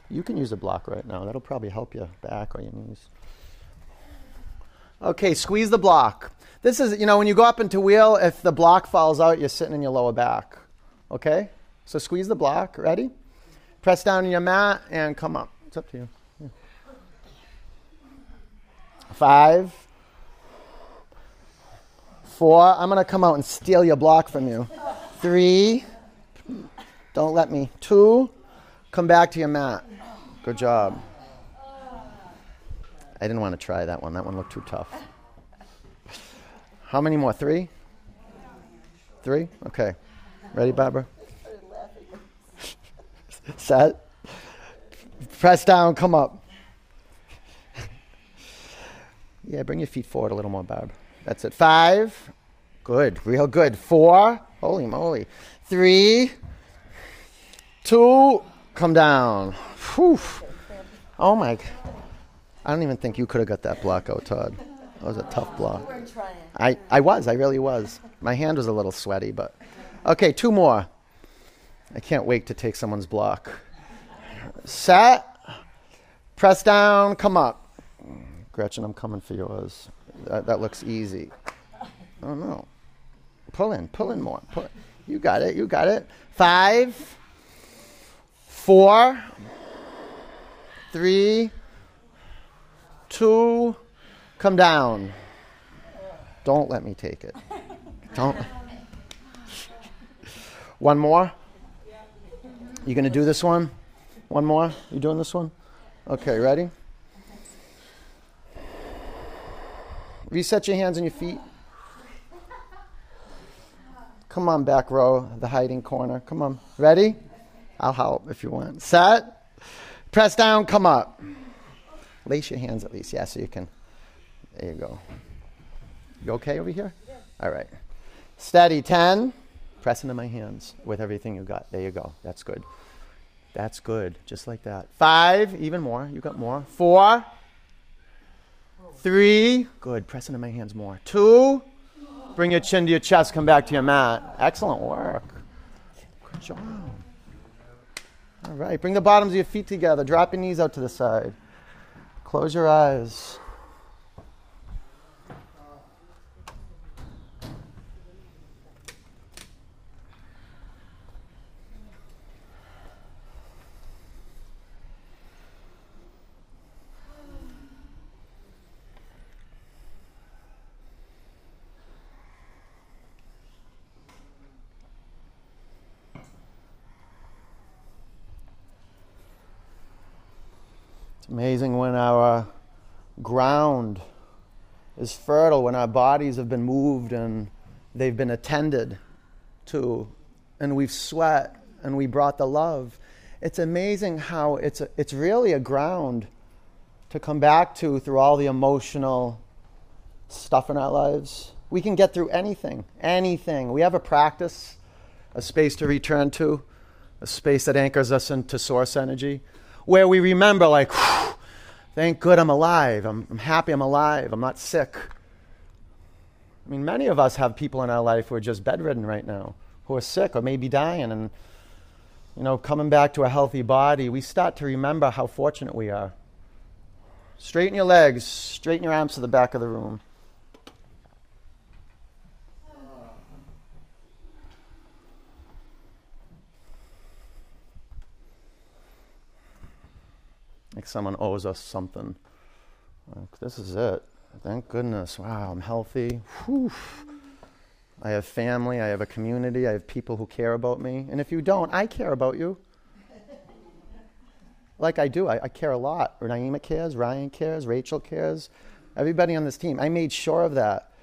You can use a block right now. That'll probably help you back or your knees. Okay, squeeze the block. This is, you know, when you go up into wheel, if the block falls out, you're sitting in your lower back. Okay? So squeeze the block. Ready? Press down on your mat and come up. It's up to you. Five. Four. I'm going to come out and steal your block from you. Three. Don't let me. Two. Come back to your mat. Good job. I didn't want to try that one. That one looked too tough. How many more? Three? Three? Okay. Ready, Barbara? *laughs* Set. Press down, come up. yeah, bring your feet forward a little more, Barb. That's it. Five. Good, real good. Four. Holy moly. Three. Two. Come down. Whew. Oh my. I don't even think you could have got that block out, Todd. That was a tough block. I, I was, I really was. My hand was a little sweaty, but. Okay, two more. I can't wait to take someone's block. Set. Press down, come up. Gretchen, I'm coming for yours. That, that looks easy. Oh no. Pull in, pull in more. Pull You got it, you got it. Five, four, three, two, Come down. Don't let me take it. Don't. One more? You to do this one? One more? You doing this one? Okay, ready? Reset your hands and your feet. Come on, back row, the hiding corner. Come on. Ready? I'll help if you want. Set. Press down, come up. Lace your hands at least, yeah, so you can. There you go. You okay over here? Yeah. All right. Steady. 10. Press into my hands with everything you got. There you go. That's good. That's good. Just like that. Five. Even more. You got more. Four. Three. Good. Press into my hands more. Two. Bring your chin to your chest. Come back to your mat. Excellent work. Good job. All right. Bring the bottoms of your feet together. Drop your knees out to the side. Close your eyes. Amazing when our ground is fertile, when our bodies have been moved and they've been attended to, and we've sweat and we brought the love. it's amazing how it's, a, it's really a ground to come back to through all the emotional stuff in our lives. We can get through anything, anything. We have a practice, a space to return to, a space that anchors us into source energy, where we remember, like, thank good I'm alive. I'm, I'm happy I'm alive. I'm not sick. I mean, many of us have people in our life who are just bedridden right now, who are sick or maybe dying. And, you know, coming back to a healthy body, we start to remember how fortunate we are. Straighten your legs, straighten your arms to the back of the room. Like someone owes us something. Like, this is it. Thank goodness. Wow, I'm healthy. Whew. I have family. I have a community. I have people who care about me. And if you don't, I care about you. *laughs* like I do. I, I care a lot. Naima cares. Ryan cares. Rachel cares. Everybody on this team. I made sure of that.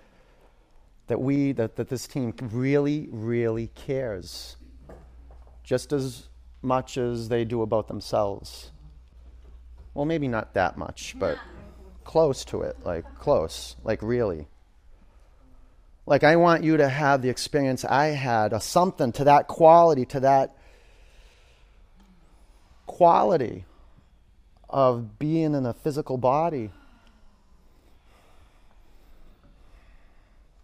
That we, that, that this team really, really cares. Just as much as they do about themselves. Well, maybe not that much, but close to it. Like, close. Like, really. Like, I want you to have the experience I had, or something to that quality, to that quality of being in a physical body.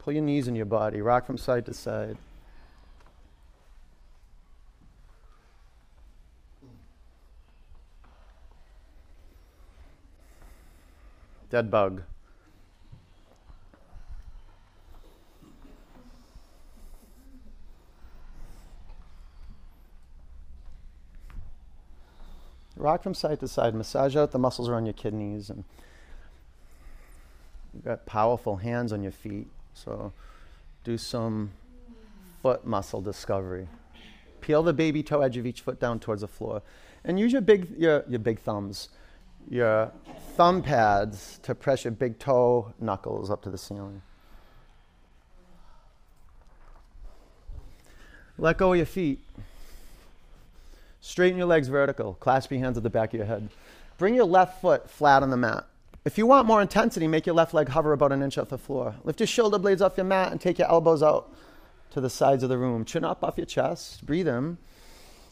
Pull your knees in your body, rock from side to side. Dead bug. Rock from side to side. Massage out the muscles around your kidneys. And you've got powerful hands on your feet. So do some foot muscle discovery. Peel the baby toe edge of each foot down towards the floor. And use your big, your, your big thumbs, your thumb pads to press your big toe knuckles up to the ceiling. Let go of your feet. Straighten your legs vertical. Clasp your hands at the back of your head. Bring your left foot flat on the mat. If you want more intensity, make your left leg hover about an inch off the floor. Lift your shoulder blades off your mat and take your elbows out to the sides of the room. Chin up off your chest. Breathe in.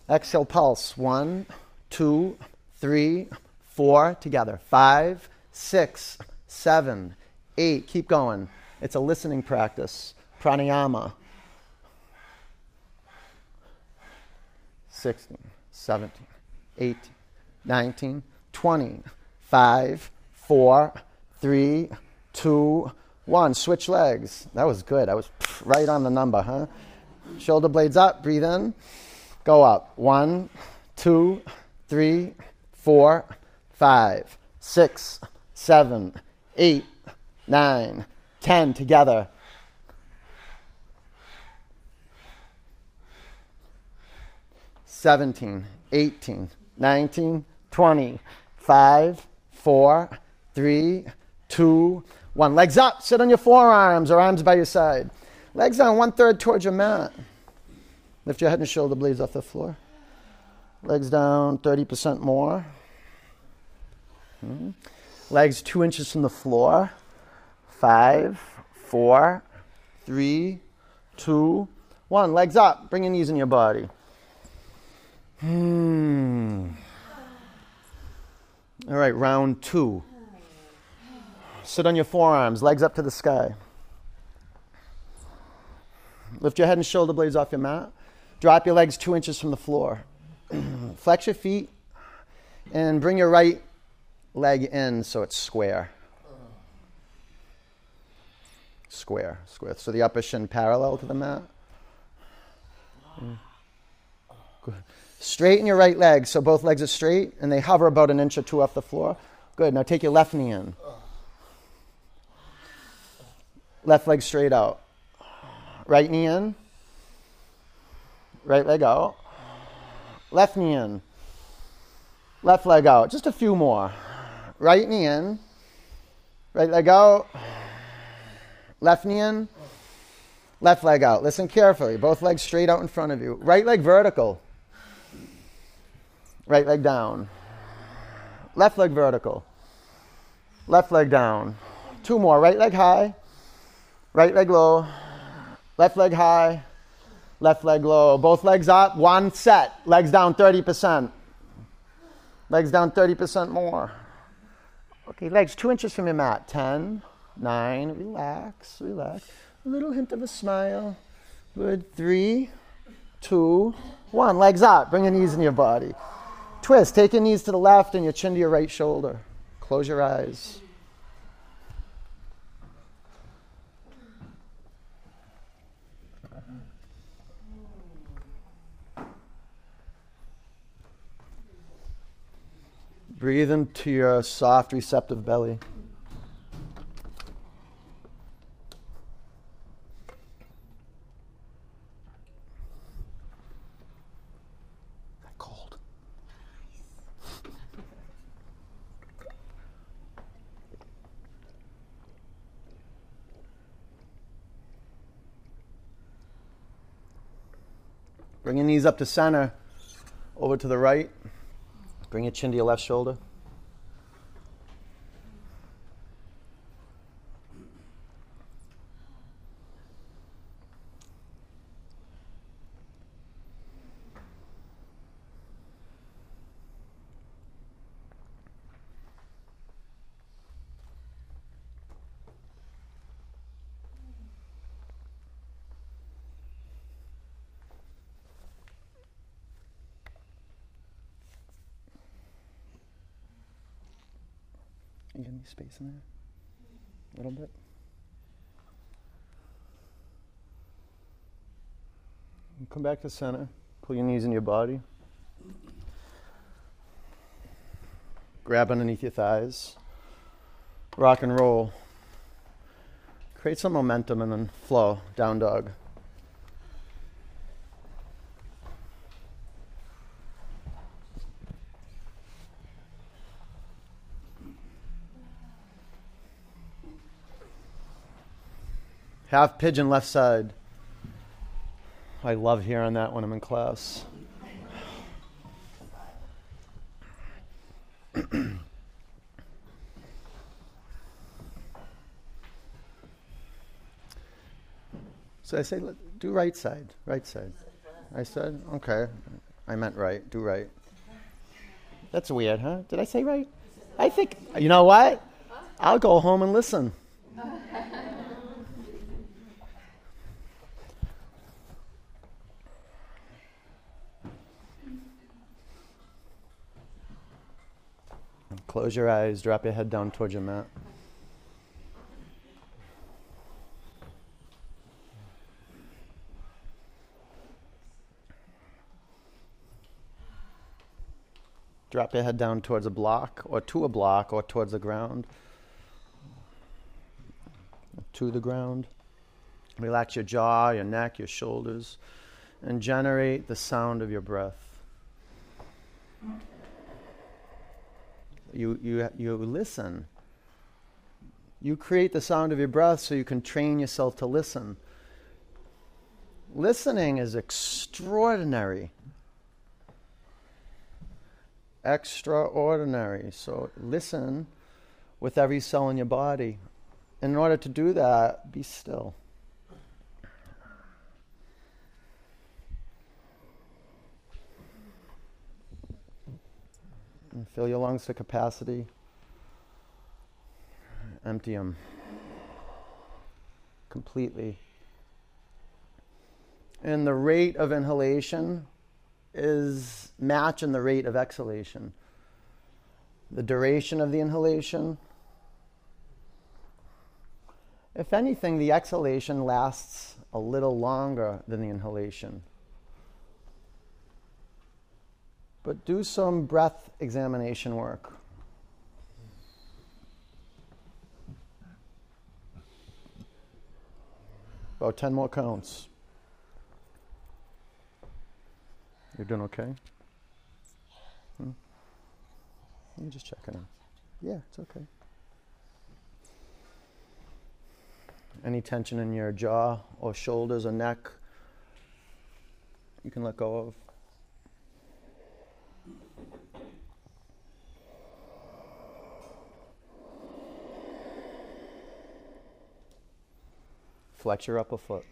Exhale, pulse. One, two, three, four. Together. Five, six, seven, eight. Keep going. It's a listening practice. Pranayama. 16. 17, 18, 19, 20, 5, 4, 3, 2, 1. Switch legs. That was good. I was right on the number, huh? Shoulder blades up. Breathe in. Go up. One, two, three, four, five, six, seven, eight, nine, ten. Together. 17, 18, 19, 20, 5, 4, 3, 2, 1. Legs up. Sit on your forearms or arms by your side. Legs down one third towards your mat. Lift your head and shoulder blades off the floor. Legs down 30% more. Legs two inches from the floor. Five, four, three, two, one. Legs up. Bring your knees in your body. Hmm. All right, round two. Sit on your forearms, legs up to the sky. Lift your head and shoulder blades off your mat. Drop your legs two inches from the floor. *clears throat* Flex your feet and bring your right leg in so it's square. Square, square. So the upper shin parallel to the mat. Mm. Good. Straighten your right leg so both legs are straight and they hover about an inch or two off the floor. Good. Now take your left knee in. Left leg straight out. Right knee in. Right leg out. Left knee in. Left leg out. Just a few more. Right knee in. Right leg out. Left knee in. Left leg out. Listen carefully. Both legs straight out in front of you. Right leg vertical. Right leg down. Left leg vertical. Left leg down. Two more. Right leg high. Right leg low. Left leg high. Left leg low. Both legs up. One set. Legs down 30%. Legs down 30% more. Okay, legs two inches from your mat. Ten, nine, relax, relax. A little hint of a smile. Good. Three, two, one. Legs up. Bring your knees in your body. Twist. Take your knees to the left and your chin to your right shoulder. Close your eyes. Breathe into your soft, receptive belly. That cold. Bring your knees up to center, over to the right. Bring your chin to your left shoulder. Space in there? A little bit? Come back to center. Pull your knees in your body. Grab underneath your thighs. Rock and roll. Create some momentum and then flow. Down dog. Half pigeon left side. I love hearing that when I'm in class. *clears throat* so I say, do right side, right side. I said, okay. I meant right, do right. That's weird, huh? Did I say right? I think, you know what? I'll go home and listen. Close your eyes, drop your head down towards your mat. Drop your head down towards a block, or to a block, or towards the ground. To the ground. Relax your jaw, your neck, your shoulders, and generate the sound of your breath. You, you, you listen. You create the sound of your breath so you can train yourself to listen. Listening is extraordinary. Extraordinary. So listen with every cell in your body. In order to do that, be still. And fill your lungs to capacity. Empty them completely. And the rate of inhalation is matching the rate of exhalation. The duration of the inhalation. If anything, the exhalation lasts a little longer than the inhalation. But do some breath examination work. About 10 more counts. You're doing okay? Hmm? You're just checking in. Yeah, it's okay. Any tension in your jaw or shoulders or neck, you can let go of. Flex your upper foot.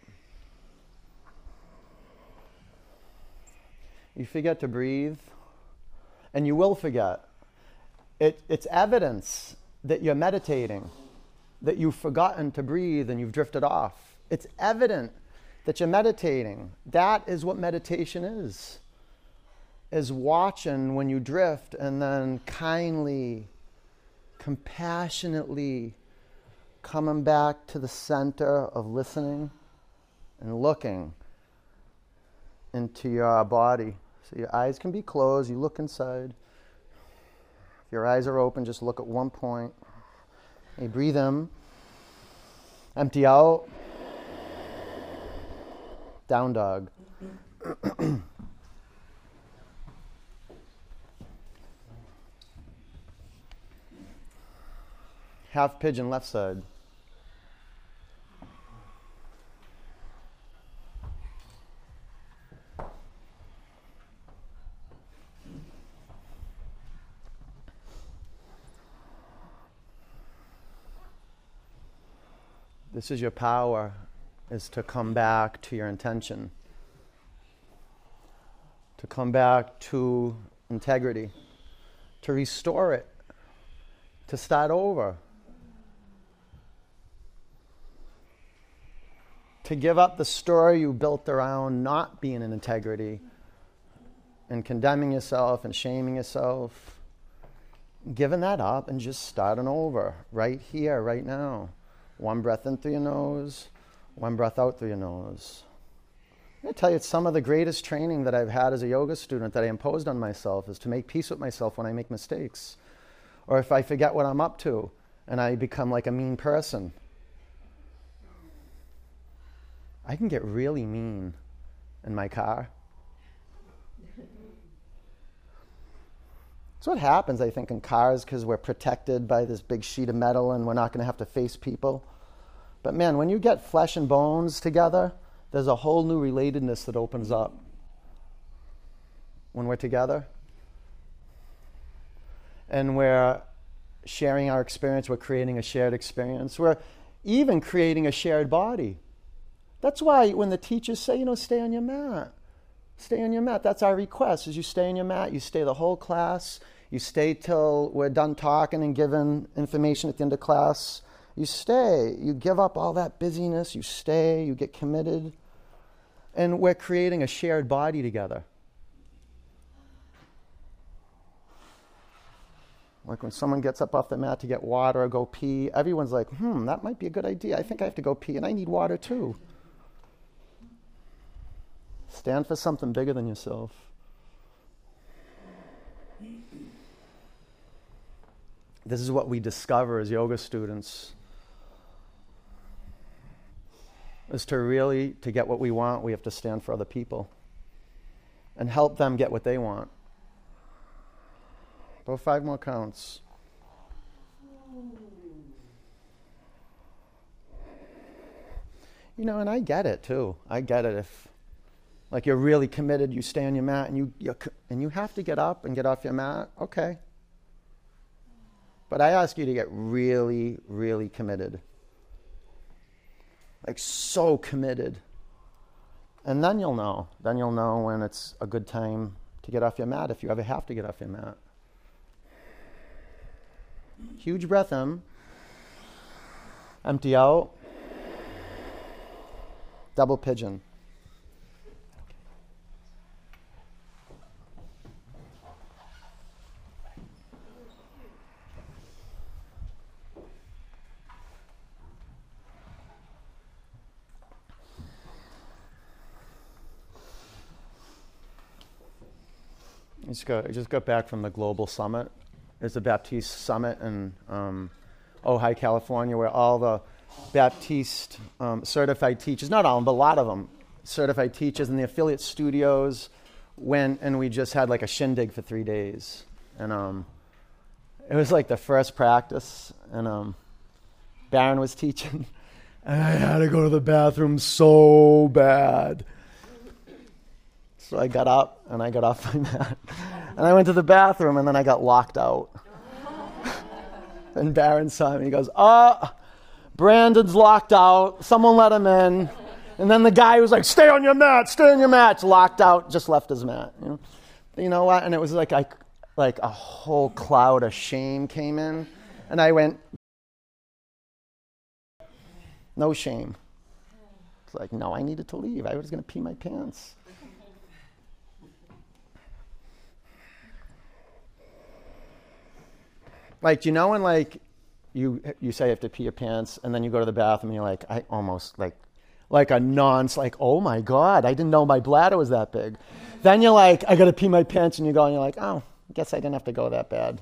You forget to breathe, and you will forget. It, it's evidence that you're meditating, that you've forgotten to breathe and you've drifted off. It's evident that you're meditating. That is what meditation is. Is watching when you drift and then kindly, compassionately coming back to the center of listening and looking into your body. So your eyes can be closed, you look inside. If your eyes are open, just look at one point. You breathe in, empty out, down dog. *clears throat* Half pigeon left side. This is your power, is to come back to your intention, to come back to integrity, to restore it, to start over, to give up the story you built around not being in integrity and condemning yourself and shaming yourself. Giving that up and just starting over right here, right now. One breath in through your nose, one breath out through your nose. I tell you, it's some of the greatest training that I've had as a yoga student that I imposed on myself is to make peace with myself when I make mistakes. Or if I forget what I'm up to and I become like a mean person. I can get really mean in my car. What happens, I think, in cars because we're protected by this big sheet of metal and we're not going to have to face people. But man, when you get flesh and bones together, there's a whole new relatedness that opens up when we're together. And we're sharing our experience, we're creating a shared experience, we're even creating a shared body. That's why when the teachers say, you know, stay on your mat, Stay on your mat. That's our request. Is you stay on your mat. You stay the whole class. You stay till we're done talking and giving information at the end of class. You stay. You give up all that busyness. You stay. You get committed. And we're creating a shared body together. Like when someone gets up off the mat to get water or go pee, everyone's like, hmm, that might be a good idea. I think I have to go pee and I need water too. Stand for something bigger than yourself. This is what we discover as yoga students. Is to really to get what we want, we have to stand for other people and help them get what they want. About five more counts. You know, and I get it too. I get it if like you're really committed, you stay on your mat and you, you and you have to get up and get off your mat, okay. But I ask you to get really, really committed. Like so committed. And then you'll know. Then you'll know when it's a good time to get off your mat if you ever have to get off your mat. Huge breath in. Empty out. Double pigeon. I just got, I just got back from the global summit. It's a Baptiste summit in um, Ojai, California, where all the Baptiste um, certified teachers, not all of them, but a lot of them, certified teachers and the affiliate studios went and we just had like a shindig for three days. And um, it was like the first practice, and um, Baron was teaching, *laughs* and I had to go to the bathroom so bad. So I got up and I got off my mat. And I went to the bathroom and then I got locked out. *laughs* and Baron saw me. He goes, Oh, Brandon's locked out. Someone let him in. And then the guy was like, stay on your mat, stay on your mat. Locked out, just left his mat. You know, you know what? And it was like, I, like a whole cloud of shame came in. And I went, no shame. It's like, no, I needed to leave. I was going to pee my pants. Like, you know when like you you say you have to pee your pants, and then you go to the bathroom, and you're like, I almost like like a nonce, like, oh my god, I didn't know my bladder was that big. Then you're like, I gotta pee my pants, and you go, and you're like, oh, I guess I didn't have to go that bad.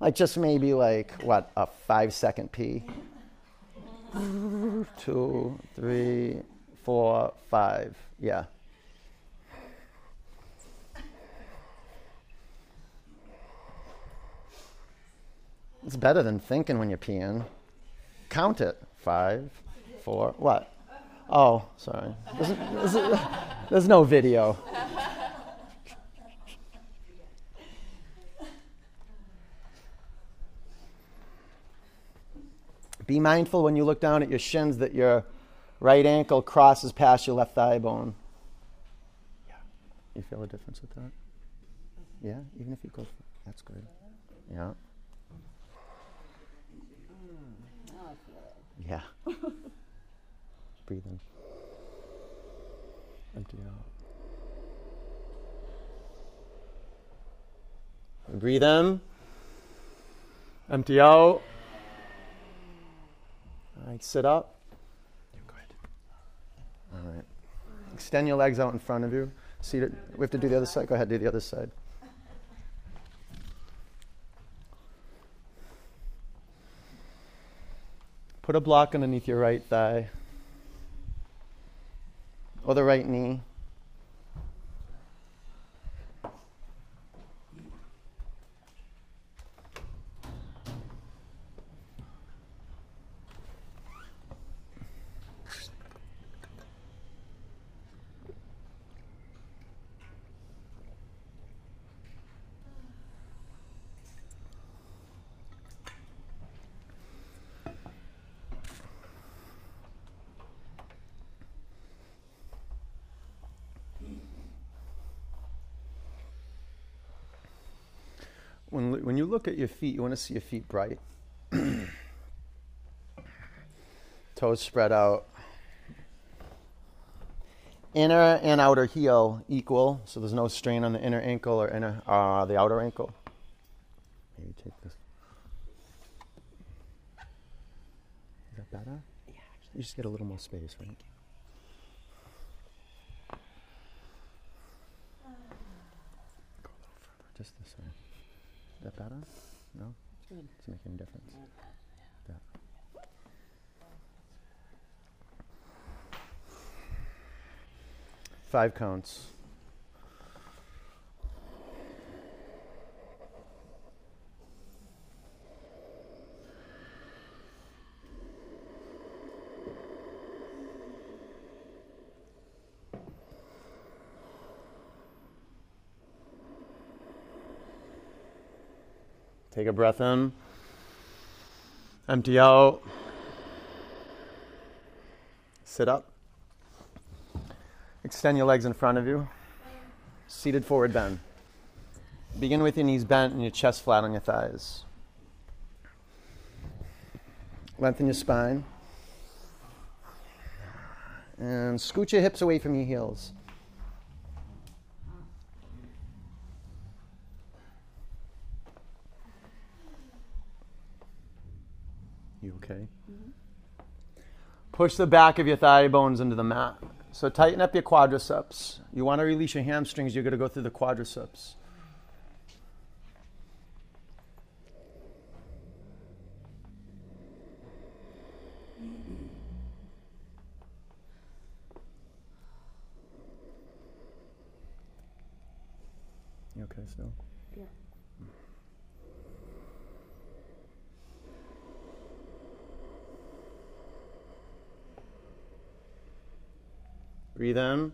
Like just maybe like what a five second pee. *laughs* Two, three, four, five. Yeah. It's better than thinking when you're peeing. Count it. Five, four, what? Oh, sorry. There's, there's, *laughs* there's no video. Be mindful when you look down at your shins that your right ankle crosses past your left thigh bone. Yeah. You feel a difference with that? Yeah, even if you go, that's good. Yeah. Yeah. *laughs* Breathe in. Empty out. Breathe in. Empty out. All right, sit up. Good. All right. Extend your legs out in front of you. Seat it. We have to do the other side. Go ahead, do the other side. Put a block underneath your right thigh or the right knee. When, when you look at your feet, you want to see your feet bright. *clears throat* Toes spread out. Inner and outer heel equal, so there's no strain on the inner ankle or inner uh, the outer ankle. Maybe take this. Is that better? Yeah, actually. You just get a little more space, right? Go a little further, just this way. Is that better? No? It's good. Does it make any difference? Yeah. Five counts. Take a breath in. Empty out. Sit up. Extend your legs in front of you. Seated forward bend. Begin with your knees bent and your chest flat on your thighs. Lengthen your spine. And scoot your hips away from your heels. You okay? Mm-hmm. Push the back of your thigh bones into the mat. So tighten up your quadriceps. You want to release your hamstrings, you're going to go through the quadriceps. You okay still? Yeah. Breathe in.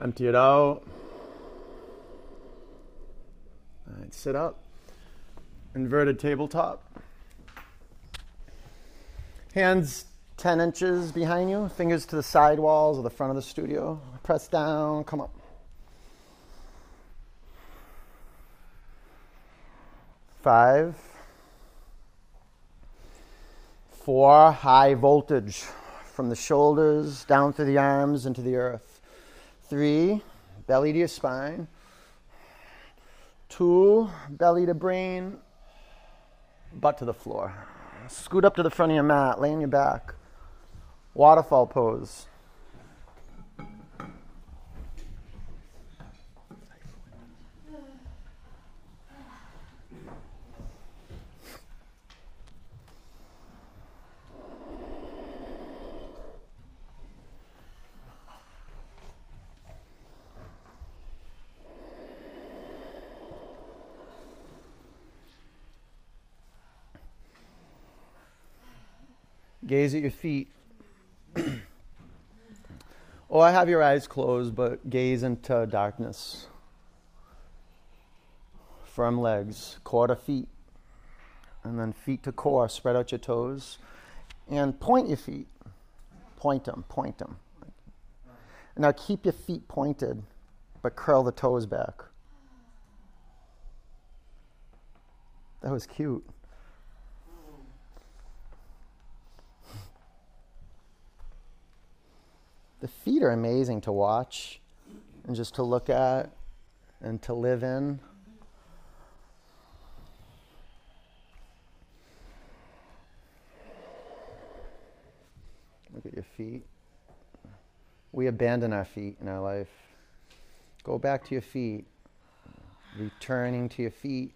Empty it out. Sit up. Inverted tabletop. Hands 10 inches behind you, fingers to the side walls of the front of the studio. Press down, come up. Five. Four, high voltage from the shoulders down through the arms into the earth. Three, belly to your spine. Two, belly to brain, butt to the floor. Scoot up to the front of your mat, lay on your back. Waterfall pose. Gaze at your feet. *clears throat* Oh, or have your eyes closed, but gaze into darkness. Firm legs, core to feet. And then feet to core. Spread out your toes. And point your feet. Point them, point them. Now keep your feet pointed, but curl the toes back. That was cute. The feet are amazing to watch and just to look at and to live in. Look at your feet. We abandon our feet in our life. Go back to your feet, returning to your feet,